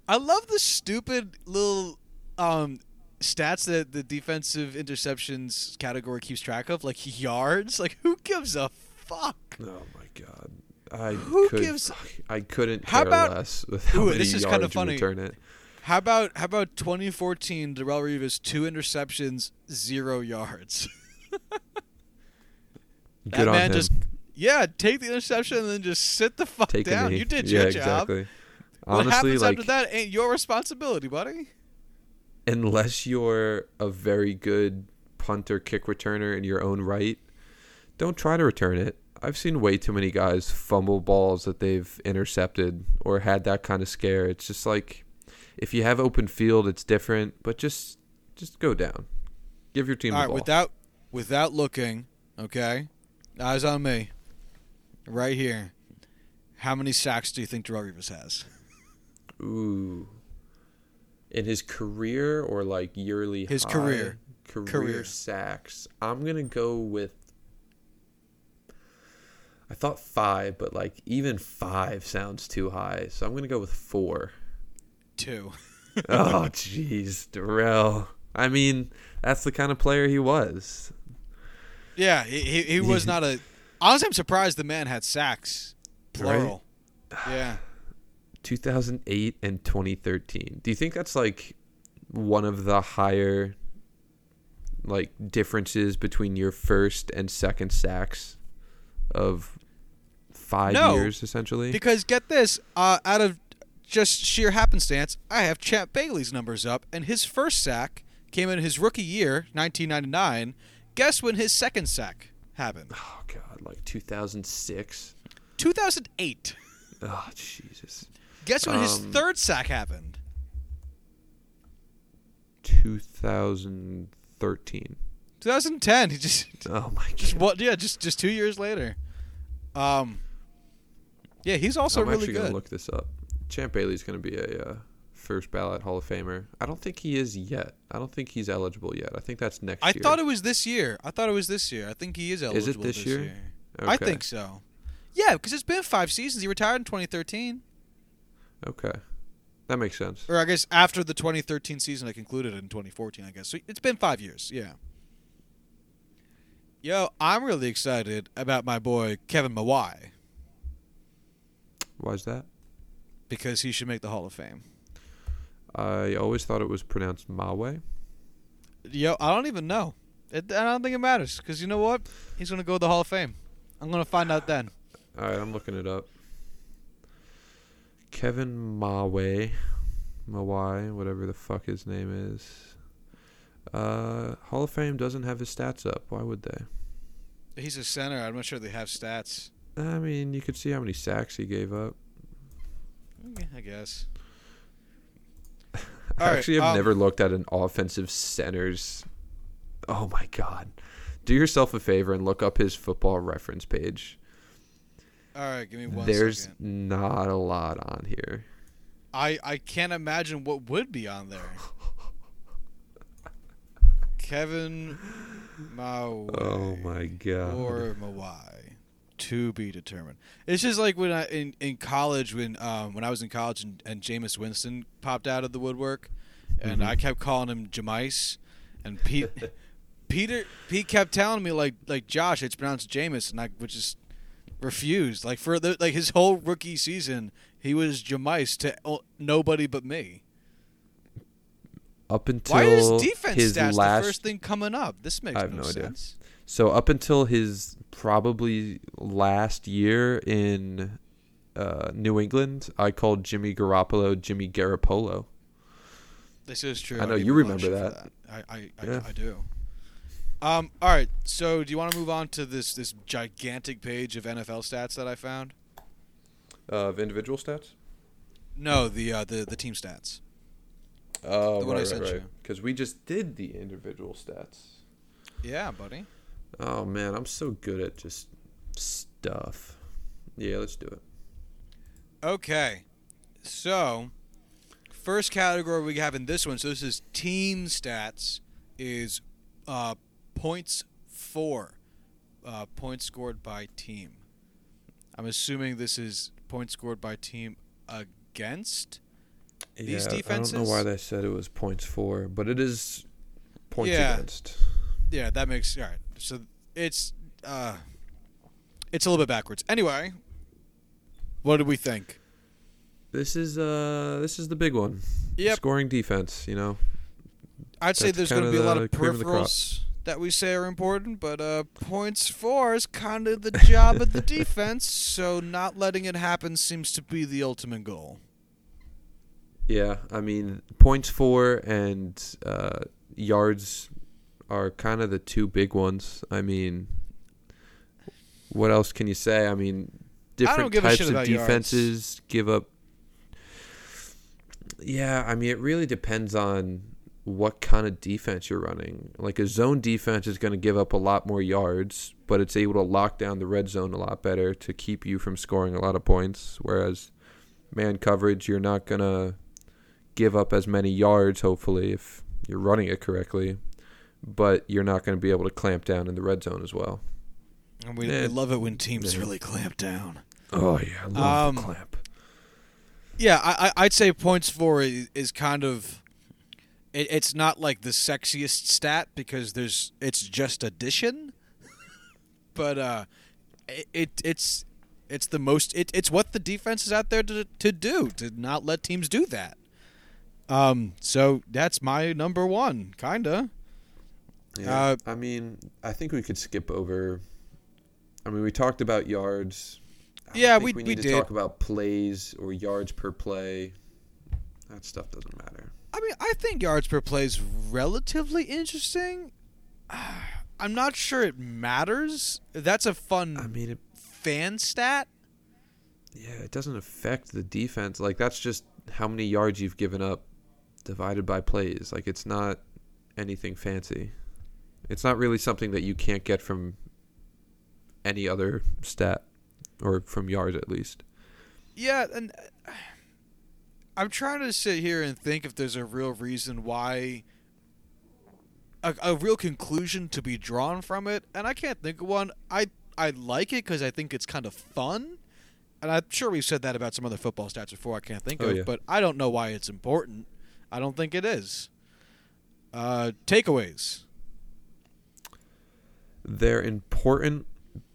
I love the stupid little um stats that the defensive interceptions category keeps track of, like yards. Like, who gives a fuck? Oh my god. I Who could, gives- I couldn't How care about- less with how Ooh, many this is yards kinda funny. return it. How about how about 2014 Darrelle Revis two interceptions, zero yards. Good that on man just yeah, take the interception and then just sit the fuck Take down. You did yeah, your job. exactly. What Honestly, happens like after that ain't your responsibility, buddy. Unless you're a very good punter kick returner in your own right, don't try to return it. I've seen way too many guys fumble balls that they've intercepted or had that kind of scare. It's just like if you have open field, it's different, but just just go down. Give your team All the right, ball. without without looking, okay, eyes on me, right here. How many sacks do you think Darrelle Revis has? Ooh. In his career or like yearly His high? career. career Career. sacks. I'm gonna go with. I thought five, but like even five sounds too high, so I'm gonna go with four. Two. oh, jeez, Darrelle. I mean, that's the kind of player he was. Yeah, he he, he was not a. Honestly, I'm surprised the man had sacks, plural. Yeah. 2008 and 2013. Do you think that's like one of the higher like differences between your first and second sacks of 5 No, years essentially? Because get this, uh, out of just sheer happenstance, I have Champ Bailey's numbers up, and his first sack came in his rookie year, 1999. Guess when his second sack happened? oh god, like 2006. 2008. Oh Jesus. Guess when his Um, third sack happened? 2013. 2010. He just Oh my god. just what? Yeah, just just two years later. Um. Yeah, he's also I'm really actually good. gonna look this up. Champ Bailey's gonna be a uh, first ballot Hall of Famer. I don't think he is yet. I don't think he's eligible yet. I think that's next I year. thought it was this year. I thought it was this year. I think he is eligible. Is it this year? I Okay. think so. Yeah, because it's been five seasons. He retired in 2013. Okay, that makes sense. Or I guess after the 2013 season, I concluded it in 2014. I guess so. It's been five years. Yeah. Yo, I'm really excited about my boy Kevin Mawae Why is that? because he should make the Hall of Fame. I always thought it was pronounced Mawe. Yo, I don't even know. It, I don't think it matters because you know what? He's gonna go to the Hall of Fame. I'm gonna find out then. All right, I'm looking it up. Kevin Mawe, Mawai, whatever the fuck his name is. Uh, Hall of Fame doesn't have his stats up. Why would they? He's a center. I'm not sure they have stats. I mean, you could see how many sacks he gave up. Yeah, I guess. Right, Actually, I've um, never looked at an offensive center's. Oh my god! Do yourself a favor and look up his football reference page. All right, give me one There's second. not a lot on here. I I can't imagine what would be on there. Kevin Maui. Oh my god! or Mawai. To be determined. It's just like when I in, in college when um when I was in college and, and Jameis Winston popped out of the woodwork, and Mhm. I kept calling him Jamice, and Pete Peter Pete kept telling me like like Josh it's pronounced Jameis, and I which just refused. Like for the, like his whole rookie season, he was Jamice to o- nobody but me. Up until Why is defense his stats last the first thing coming up? This makes I have no, no idea. sense. So up until his probably last year in uh, New England, I called Jimmy Garoppolo Jimmy Garoppolo. This is true. I know, give you remember for that. I I, I, Yeah. I do. Um. All right. So, do you want to move on to this this gigantic page of NFL stats that I found? Of individual stats? No, the uh, the the team stats. Oh, The one I right, sent right, you. Because we just did the individual stats. Yeah, buddy. Oh man, I'm so good at just stuff. Yeah, let's do it. Okay. So, first category we have in this one. So this is team stats. Is uh, points for uh, points scored by team. I'm assuming this is points scored by team against. These yeah, I don't know why they said it was points for, but it is points Yeah. against. Yeah, that makes all right. So it's uh, it's a little bit backwards. Anyway, what did we think? This is uh this is the big one. Yep. Scoring defense, you know. I'd say there's going to be a lot of peripherals that we say are important, but uh, points four is kind of the job of the defense. So not letting it happen seems to be the ultimate goal. Yeah, I mean points four and uh, yards are kind of the two big ones. I mean, what else can you say? I mean, different a types of about yards. defenses give up. Yeah, I mean, it really depends on what kind of defense you're running. Like a zone defense is going to give up a lot more yards, but it's able to lock down the red zone a lot better to keep you from scoring a lot of points. Whereas man coverage, you're not going to give up as many yards, hopefully, if you're running it correctly, but you're not going to be able to clamp down in the red zone as well. And we, we love it when teams Yeah. really clamp down. Oh, yeah, I love Um, the clamp. Yeah, I, I- I'd say points for is kind of. It, it's not like the sexiest stat because there's it's just addition, but uh, it, it it's it's the most it, it's what the defense is out there to to do to not let teams do that. Um, so that's my number one, kinda. Yeah. uh, I mean, I think we could skip over. I mean, we talked about yards. Yeah, we- we we need to did. talk about plays or yards per play. That stuff doesn't matter. I mean, I think yards per play is relatively interesting. I'm not sure it matters. That's a fun I mean, it, fan stat. yeah, it doesn't affect the defense. Like that's just how many yards you've given up divided by plays. Like it's not anything fancy. It's not really something that you can't get from any other stat or from yards at least. Yeah, and I'm trying to sit here and think if there's a real reason why a, a real conclusion to be drawn from it, and I can't think of one. I I like it because I think it's kind of fun, and I'm sure we've said that about some other football stats before. I can't think Oh, of, yeah. but I don't know why it's important. I don't think it is. Uh, takeaways. They're important,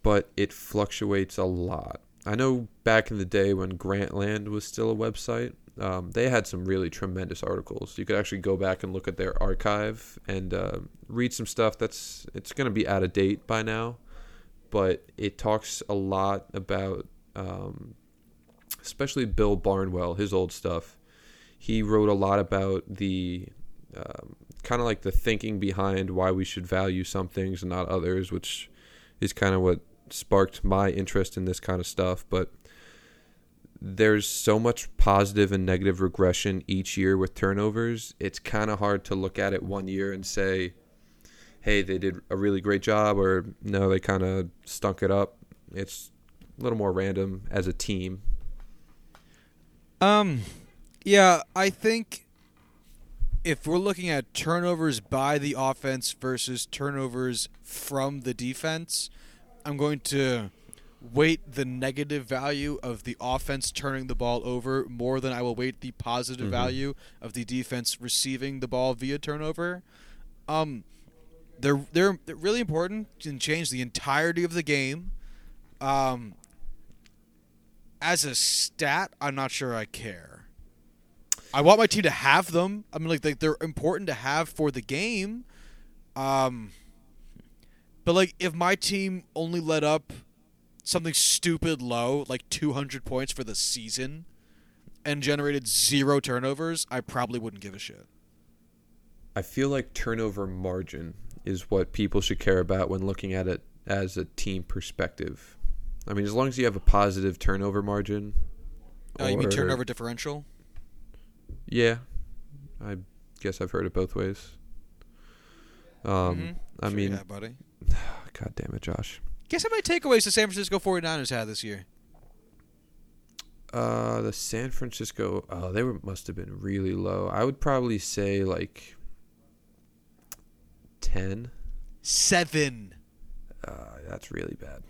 but it fluctuates a lot. I know back in the day when Grantland was still a website, um, they had some really tremendous articles. You could actually go back and look at their archive and uh, read some stuff that's it's going to be out of date by now, but it talks a lot about, um, especially Bill Barnwell, his old stuff. He wrote a lot about the um, kind of like the thinking behind why we should value some things and not others, which is kind of what sparked my interest in this kind of stuff. But there's so much positive and negative regression each year with turnovers. It's kind of hard to look at it one year and say, hey, they did a really great job, or no, they kind of stunk it up. It's a little more random as a team. Um, yeah, I think if we're looking at turnovers by the offense versus turnovers from the defense, I'm going to weight the negative value of the offense turning the ball over more than I will weight the positive Mhm. value of the defense receiving the ball via turnover. Um, they're they're, they're really important and change the entirety of the game. Um, as a stat, I'm not sure I care. I want my team to have them. I mean, like they, they're important to have for the game. Um, but like if my team only let up something stupid low, like 200 points for the season, and generated zero turnovers, I probably wouldn't give a shit. I feel like turnover margin is what people should care about when looking at it as a team perspective. I mean, as long as you have a positive turnover margin. Uh, you mean turnover differential? Yeah, I guess I've heard it both ways. Um, Mhm. I Sure, mean, yeah, buddy. God damn it, Josh. Guess how many takeaways the San Francisco 49ers had this year? Uh, the San Francisco. Oh, they were must have been really low. I would probably say like ten. Seven. Uh, that's really bad.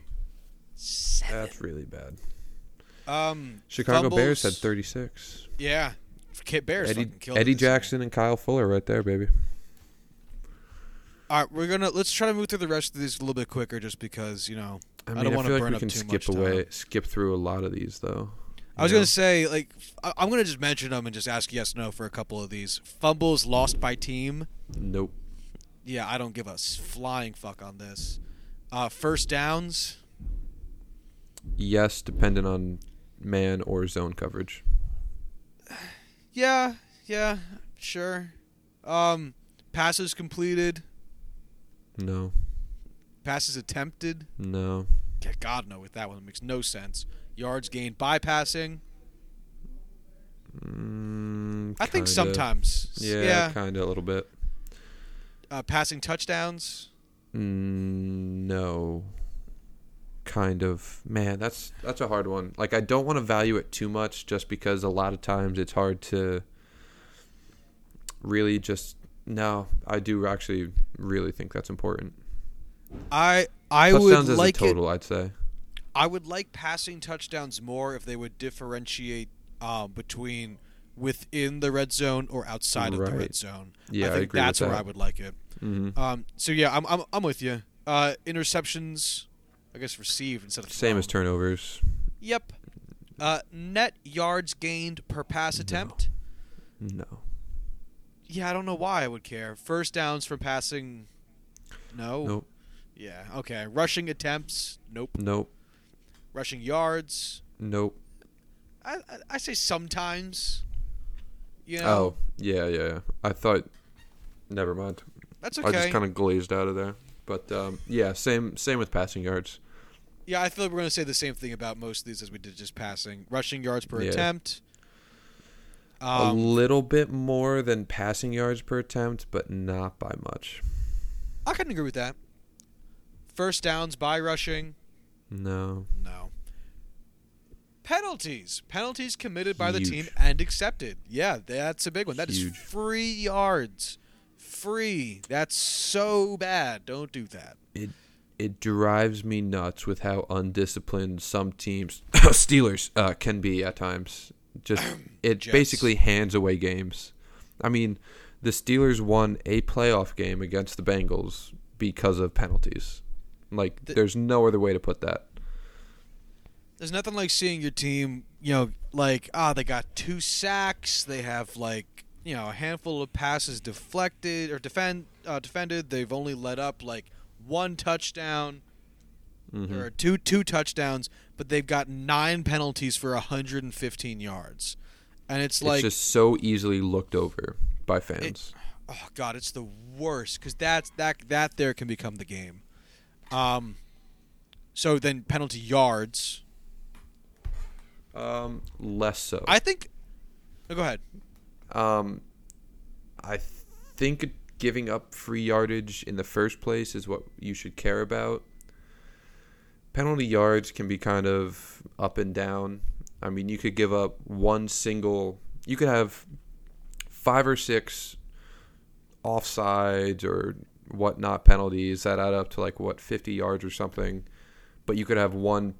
Seven. That's really bad. Um, Chicago Bears had thirty six. Yeah, K- Bears Eddie Eddie year. Jackson and Kyle Fuller right there, baby. All right, we're gonna let's try to move through the rest of these a little bit quicker, just because you know I I don't feel like burn we up can too skip much away, time. skip through a lot of these though. I was know? gonna say like I- I'm gonna just mention them and just ask yes no for a couple of these fumbles lost by team. Nope. Yeah, I don't give a flying fuck on this. Uh, first downs. Yes, dependent on man or zone coverage. Yeah, yeah, sure. Um, passes completed, No. passes attempted. No. Yeah, God no, with that one it makes no sense. Yards gained by passing. Mm, I think sometimes. Yeah, yeah. kind of a little bit. Uh, passing touchdowns. Mm, no. Kind of. Man, that's that's a hard one. Like I don't want to value it too much just because a lot of times it's hard to really just no, I do actually really think that's important. I I Touchdowns would as like a it. total, I'd say. I would like passing touchdowns more if they would differentiate um, between within the red zone or outside of the red zone. Yeah, I I think agree with that's where that. I would like it. Mm-hmm. Um, so yeah, I'm I'm I'm with you. Uh, interceptions, I guess received instead of Same as turnovers. Yep. Uh, net yards gained per pass No. attempt. No. Yeah, I don't know why I would care. First downs from passing. No. Nope. Yeah. Okay. Rushing attempts. Nope. Nope. Rushing yards. Nope. I I, I say sometimes. You know. Oh, yeah, yeah, yeah. I thought never mind. That's okay. I just kind of glazed out of there. But um, yeah, same same with passing yards. Yeah, I feel like we're going to say the same thing about most of these as we did just passing. Rushing yards per Yeah. attempt. A Um, little bit more than passing yards per attempt, but not by much. I can agree with that. First downs by rushing. No. No. Penalties. Penalties committed by the team and accepted. Yeah, that's a big one. That is Huge. free yards. Free. That's so bad. Don't do that. It it drives me nuts with how undisciplined some teams, Steelers, uh, can be at times. Just it Jets. basically hands away games. I mean, the Steelers won a playoff game against the Bengals because of penalties. Like, The- there's no other way to put that. There's nothing like seeing your team you know, like ah, they got two sacks. They have like you know a handful of passes deflected or defend uh, defended. They've only let up like one touchdown Mhm. or two two touchdowns, but they've got nine penalties for 115 yards, and it's like It's just so easily looked over by fans. oh god, it's the worst because that's that that there can become the game. Um, so then penalty yards. um, less so. I think. Oh, go ahead. Um, I think giving up free yardage in the first place is what you should care about. Penalty yards can be kind of up and down. I mean, you could give up one single, you could have five or six offsides or whatnot penalties that add up to like, what, 50 yards or something. But you could have one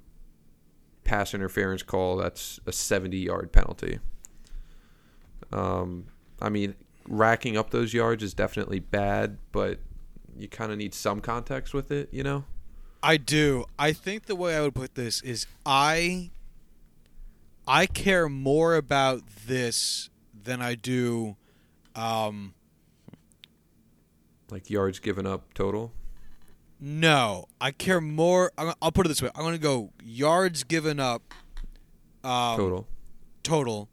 pass interference call that's a 70 yard penalty. Um, I mean, racking up those yards is definitely bad, but you kind of need some context with it, you know? I do. I think the way I would put this is I I care more about this than I do um Like yards given up total. no. I care more I'll put it this way. I'm going to go yards given up um, total. total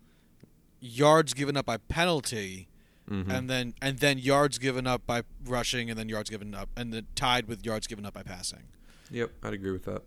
yards given up by penalty hmm and then and then yards given up by rushing and then yards given up and then tied with yards given up by passing. Yep, I'd agree with that.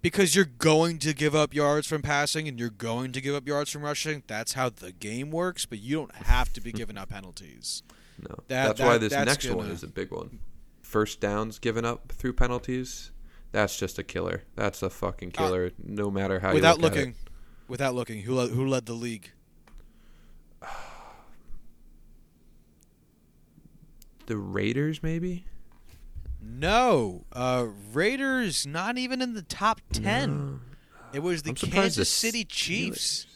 because you're going to give up yards from passing and you're going to give up yards from rushing. That's how the game works, but you don't have to be giving up penalties. No, That- that's why this that's next one gonna- is a big one. First downs given up through penalties. That's just a killer. That's a fucking uh, killer. no matter how without you look looking, At it. without looking, who led, who led the league? The Raiders, maybe. No, uh, Raiders not even in the top ten. No. It was the I'm Kansas the City Chiefs.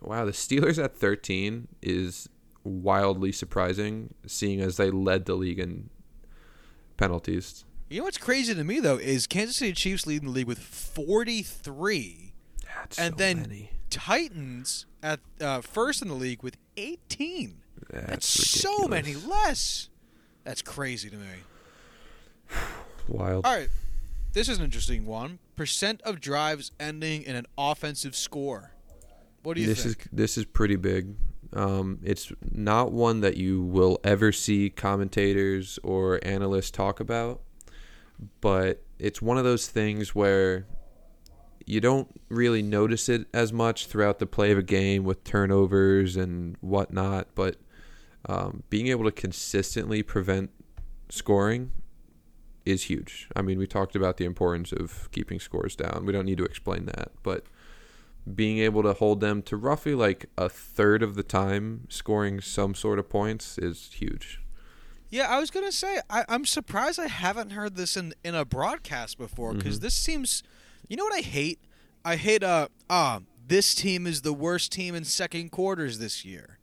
Wow, the Steelers at 13 is wildly surprising, seeing as they led the league in penalties. You know what's crazy to me though is Kansas City Chiefs leading the league with forty three. And so then- many. Titans at uh, first in the league with 18. That's, That's so many less. That's crazy to me. Wild. All right, this is an interesting one. Percent of drives ending in an offensive score. What do you think? this think? is this is pretty big. Um, it's not one that you will ever see commentators or analysts talk about, but it's one of those things where you don't really notice it as much throughout the play of a game with turnovers and whatnot. But um, being able to consistently prevent scoring is huge. I mean, we talked about the importance of keeping scores down. We don't need to explain that, but being able to hold them to roughly like a third of the time scoring some sort of points is huge. Yeah, I was gonna say I, I'm surprised I haven't heard this in in a broadcast before because Mhm. this seems. You know what I hate? I hate uh ah this team is the worst team in second quarters this year.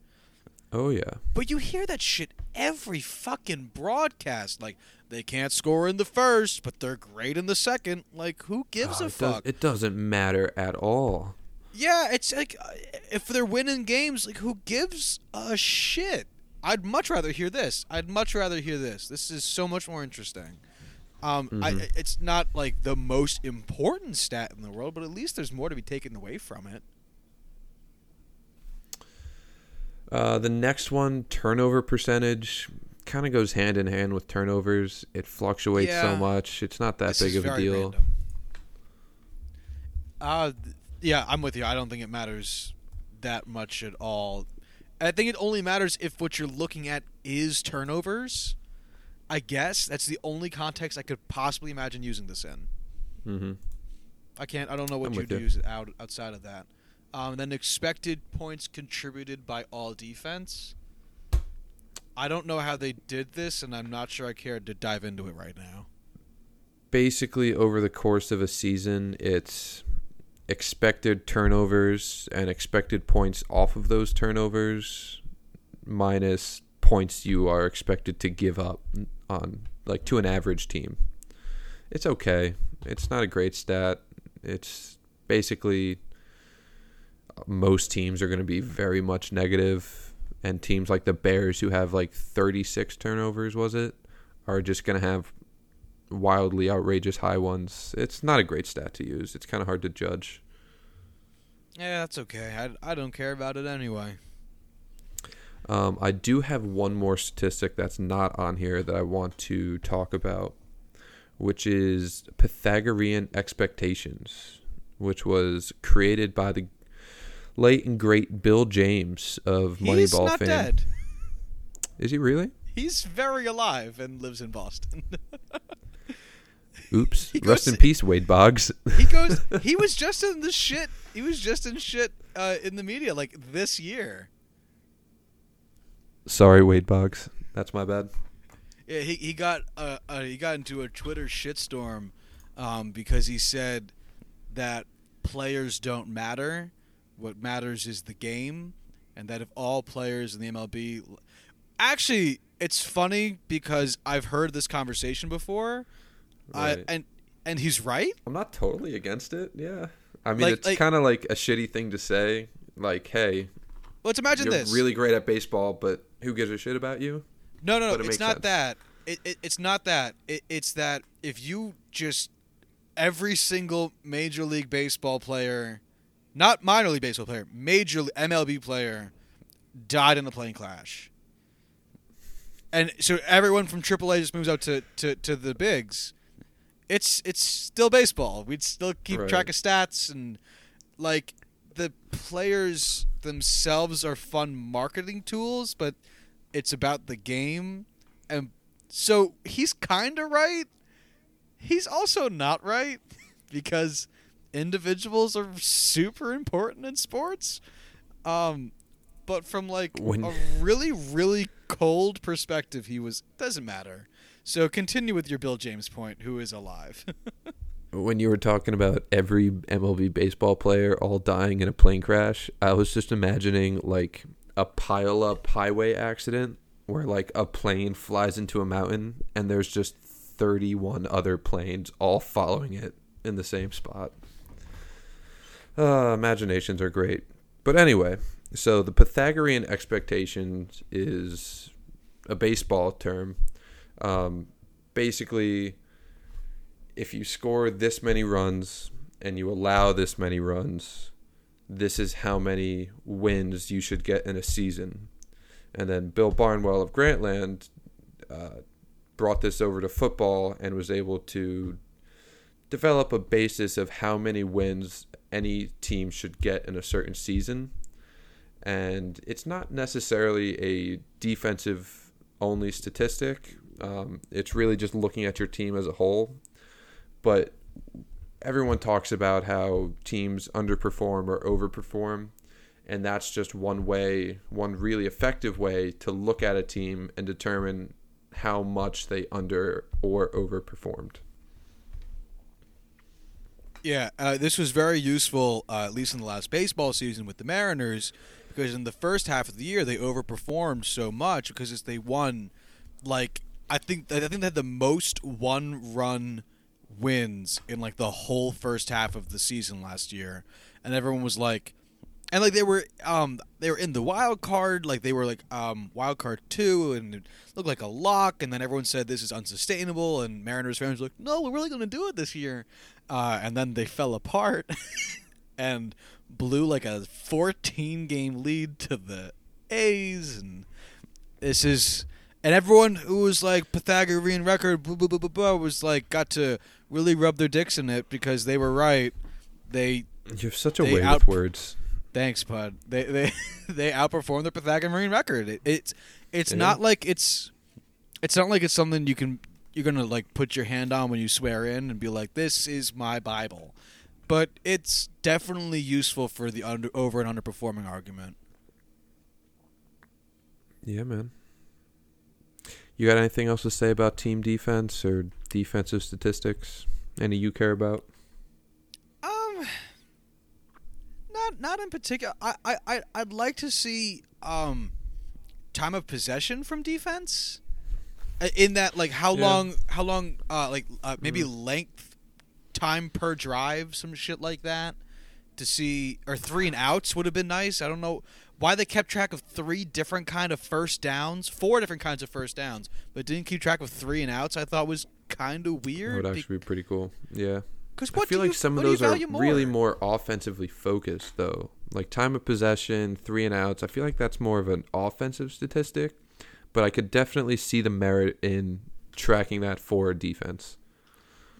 Oh yeah. But you hear that shit every fucking broadcast. Like they can't score in the first, but they're great in the second. Like who gives Oh, a it does- fuck? it doesn't matter at all. Yeah, it's like uh, if they're winning games, like who gives a shit? I'd much rather hear this. I'd much rather hear this. This is so much more interesting. Um, I, Mhm. it's not like the most important stat in the world, but at least there's more to be taken away from it. Uh, the next one, turnover percentage, kind of goes hand in hand with turnovers. It fluctuates so much. It's not that This big of a deal. random. Uh, yeah, I'm with you. I don't think it matters that much at all. I think it only matters if what you're looking at is turnovers. I guess that's the only context I could possibly imagine using this in. hmm I can't. I don't know what you'd you. use it out outside of that. Um, then expected points contributed by all defense. I don't know how they did this, and I'm not sure I care to dive into it right now. Basically, over the course of a season, it's expected turnovers and expected points off of those turnovers minus points you are expected to give up on like to an average team. It's okay. It's not a great stat. It's basically uh, most teams are going to be very much negative, and teams like the Bears, who have like 36 turnovers, was it, are just going to have wildly outrageous high ones. It's not a great stat to use. It's kind of hard to judge. Yeah, that's okay. I, I don't care about it anyway. Um, I do have one more statistic that's not on here that I want to talk about, which is Pythagorean expectations, which was created by the late and great Bill James of Moneyball He's not fame. dead. Is he really? He's very alive and lives in Boston. Oops. He Rest in peace, Wade Boggs. he goes. He was just in the shit. He was just in shit uh, in the media like this year. Sorry, Wade Boggs. That's my bad. Yeah, he he got uh, uh he got into a Twitter shitstorm um, because he said that players don't matter. What matters is the game, and that if all players in the MLB, actually, it's funny because I've heard this conversation before, I, Right. and and he's right. I'm not totally against it. Yeah. I mean, Like- it's like- kind of like a shitty thing to say. Like, hey, Let's imagine you're this. really great at baseball, but who gives a shit about you? No, no, no. it It's not sense. that. It, it, it's not that. It, it's that if you just every single major league baseball player, not minor league baseball player, major MLB player, died in a plane crash, and so everyone from AAA just moves out to, to, to the bigs. It's it's still baseball. We'd still keep Right. track of stats and like the players themselves are fun marketing tools, but it's about the game. And so he's kind of right. He's also not right because individuals are super important in sports. Um but from like When- a really really cold perspective he was doesn't matter. So continue with your Bill James point who is alive. When you were talking about every MLB baseball player all dying in a plane crash, I was just imagining like a pile up highway accident where like a plane flies into a mountain and there's just 31 other planes all following it in the same spot. Uh, imaginations are great. But anyway, so the Pythagorean expectation is a baseball term. Um, basically, if you score this many runs and you allow this many runs, this is how many wins you should get in a season. And then Bill Barnwell of Grantland uh, brought this over to football and was able to develop a basis of how many wins any team should get in a certain season. And it's not necessarily a defensive only statistic. Um, it's really just looking at your team as a whole. But everyone talks about how teams underperform or overperform. And that's just one way, one really effective way to look at a team and determine how much they under or overperformed. Yeah, uh, this was very useful, uh, at least in the last baseball season with the Mariners, because in the first half of the year they overperformed so much because they won, like I think I think they had the most one-run wins in like the whole first half of the season last year, and everyone was like, and like they were um they were in the wild card like they were like um wild card two and it looked like a lock and then everyone said this is unsustainable and Mariners fans were like no we're really gonna do it this year uh, and then they fell apart and blew like a 14 game lead to the A's and this is and everyone who was like Pythagorean record blah, blah, blah, blah, blah, was like got to really rub their dicks in it because they were right they You have such a way out- with words. Thanks, Bud. They they they outperformed the Pythagorean record. It, it's it's Yeah. not like it's it's not like it's something you can you're gonna like put your hand on when you swear in and be like, "This is my Bible," but it's definitely useful for the under over and underperforming argument. Yeah, man. You got anything else to say about team defense or defensive statistics? Any you care about? Um, not not in particular. I I I'd like to see um time of possession from defense. Uh, In that, like, how Yeah. long? How long? Uh, like, uh, maybe length, time per drive, some shit like that. to see, or three and outs would have been nice. I don't know why they kept track of three different kind of first downs, four different kinds of first downs, but didn't keep track of three and outs. I thought was kind of That weird. would actually be pretty cool. Yeah. Because I feel like you, some of what do you those are more? really more offensively focused, though. Like time of possession, three and outs. I feel like that's more of an offensive statistic, but I could definitely see the merit in tracking that for defense.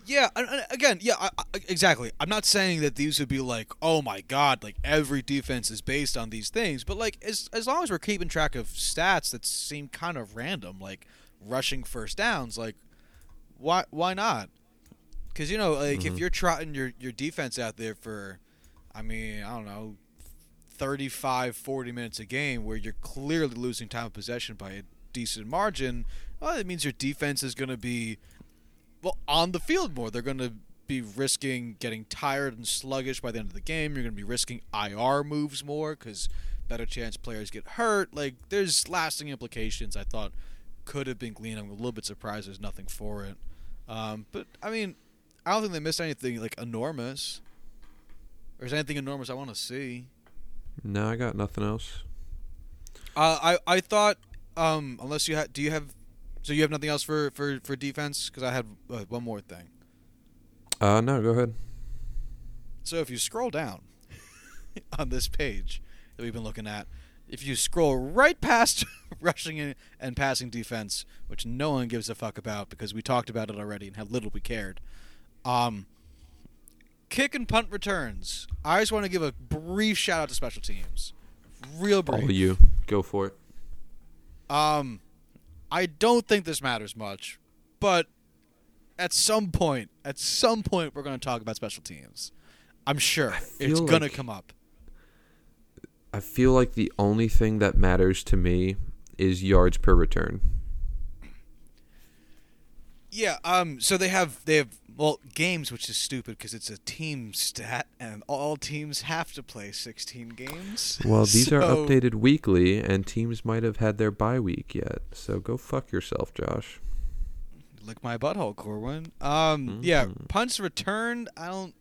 Yeah, and, and again, yeah, I, I, exactly. I'm not saying that these would be like, oh my god, like every defense is based on these things, but like as as long as we're keeping track of stats that seem kind of random, like rushing first downs, like why why not? Because you know, like if Mhm. you're trotting your your defense out there for, I mean, I don't know. 35 40 minutes a game where you're clearly losing time of possession by a decent margin well it means your defense is going to be well on the field more. They're going to be risking getting tired and sluggish by the end of the game. You're going to be risking IR moves more because better chance players get hurt. Like there's lasting implications. I thought could have been gleaned. I'm a little bit surprised there's nothing for it. Um, but I mean, I don't think they missed anything like enormous. Or is anything enormous I want to see? No, I got nothing else. Uh, I I thought um, unless you had, do you have? So you have nothing else for for for defense? Because I had uh, one more thing. Uh, no, go ahead. So if you scroll down on this page that we've been looking at, if you scroll right past rushing and- and passing defense, which no one gives a fuck about because we talked about it already and how little we cared, um, kick and punt returns. I just want to give a brief shout out to special teams, real All brief. of you, go for it. Um, I don't think this matters much, but at some point, at some point, we're going to talk about special teams. I'm sure it's feel going to come up. I feel like the only thing that matters to me is yards per return. Yeah. Um. So they have they have well games, which is stupid because it's a team stat, and all teams have to play 16 games. Well, these are updated weekly, and teams might have had their bye week yet. So go fuck yourself, Josh. Lick my butthole, Corwin. Um. Yeah. Mhm. Punts returned. I don't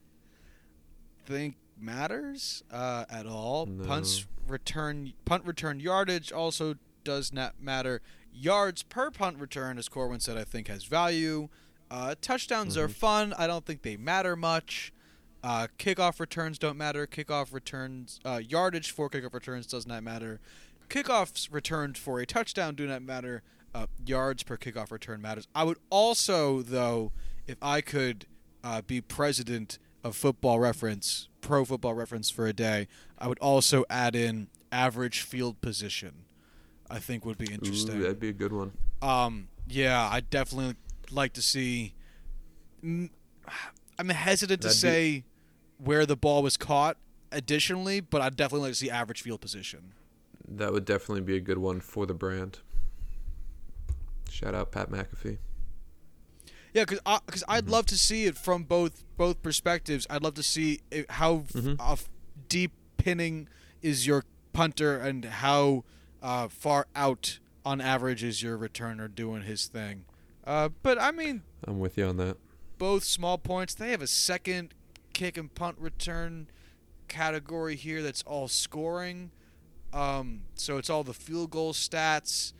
think matters uh, at all. No. Punts return punt return yardage also does not matter. Yards per punt return, as Corwin said, I think has value. Uh, touchdowns are Mhm. fun. I don't think they matter much. Uh, kickoff returns don't matter. Kickoff returns uh, yardage for kickoff returns does not matter. Kickoffs returned for a touchdown do not matter. Uh, yards per kickoff return matters. I would also, though, if I could uh, be president of Football Reference, Pro Football Reference for a day, I would also add in average field position. I think would be interesting. Ooh, that'd be a good one. Um, yeah, I definitely like to see. I'm hesitant to That'd be- say where the ball was caught. Additionally, but I'd definitely like to see average field position. That would definitely be a good one for the brand. Shout out Pat McAfee. Yeah, because because I'd Mhm. love to see it from both both perspectives. I'd love to see it, how Mhm. uh, f- deep pinning is your punter and how uh, far out on average is your returner doing his thing. Uh, but I mean, I'm with you on that. both small points. They have a second kick and punt return category here that's all scoring. Um, so it's all the field goal stats.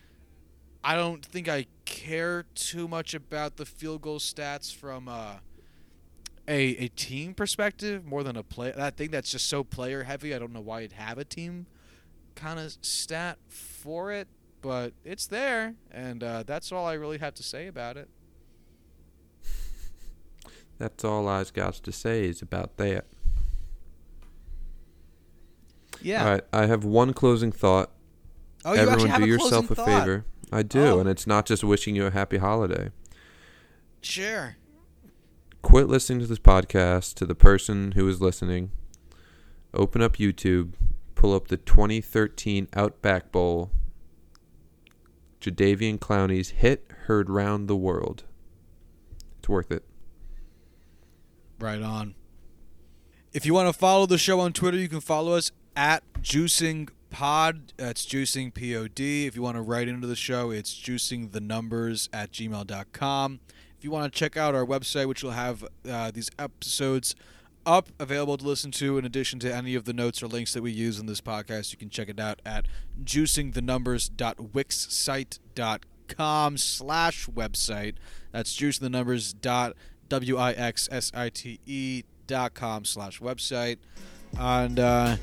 I don't think I care too much about the field goal stats from uh, a a team perspective more than a play. I think that's just so player heavy. I don't know why you'd have a team kind of stat for it, but it's there, and uh, that's all I really have to say about it. That's all I've got to say is about that. Yeah. All right, I have one closing thought. Oh, you actually Everyone, have do a yourself a thought. favor. I do, Oh. and it's not just wishing you a happy holiday. Sure. Quit listening to this podcast to the person who is listening. Open up YouTube, pull up the 2013 Outback Bowl. Jadeveon Clowney's hit heard round the world. It's worth it. Right on. If you want to follow the show on Twitter, you can follow us at Juicing Pod. That's Juicing P O D. If you want to write into the show, it's juicing the numbers at gmail.com. If you want to check out our website, which will have uh, these episodes up, available to listen to in addition to any of the notes or links that we use in this podcast. You can check it out at juicingthenumbers.wixsite.com slash website. That's juicingthenumbers.wixsite dot com slash website. And uh,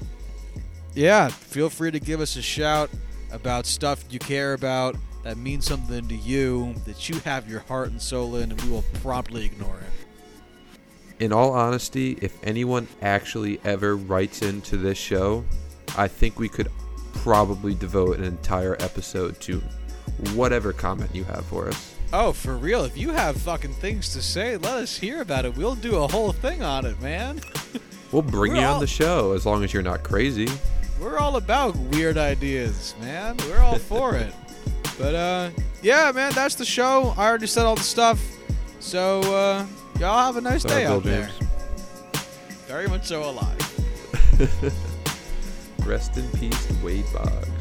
yeah, feel free to give us a shout about stuff you care about that means something to you, that you have your heart and soul in, and we will promptly ignore it. In all honesty, if anyone actually ever writes into this show, I think we could probably devote an entire episode to whatever comment you have for us. Oh, for real? If you have fucking things to say, let us hear about it. We'll do a whole thing on it, man. We'll bring We're you all- on the show as long as you're not crazy. We're all about weird ideas, man. We're all for it. But uh yeah, man, that's the show. I already said all the stuff. So uh y'all have a nice Sorry, day Bill out there. Very much so alive. Rest in peace, Wade Boggs.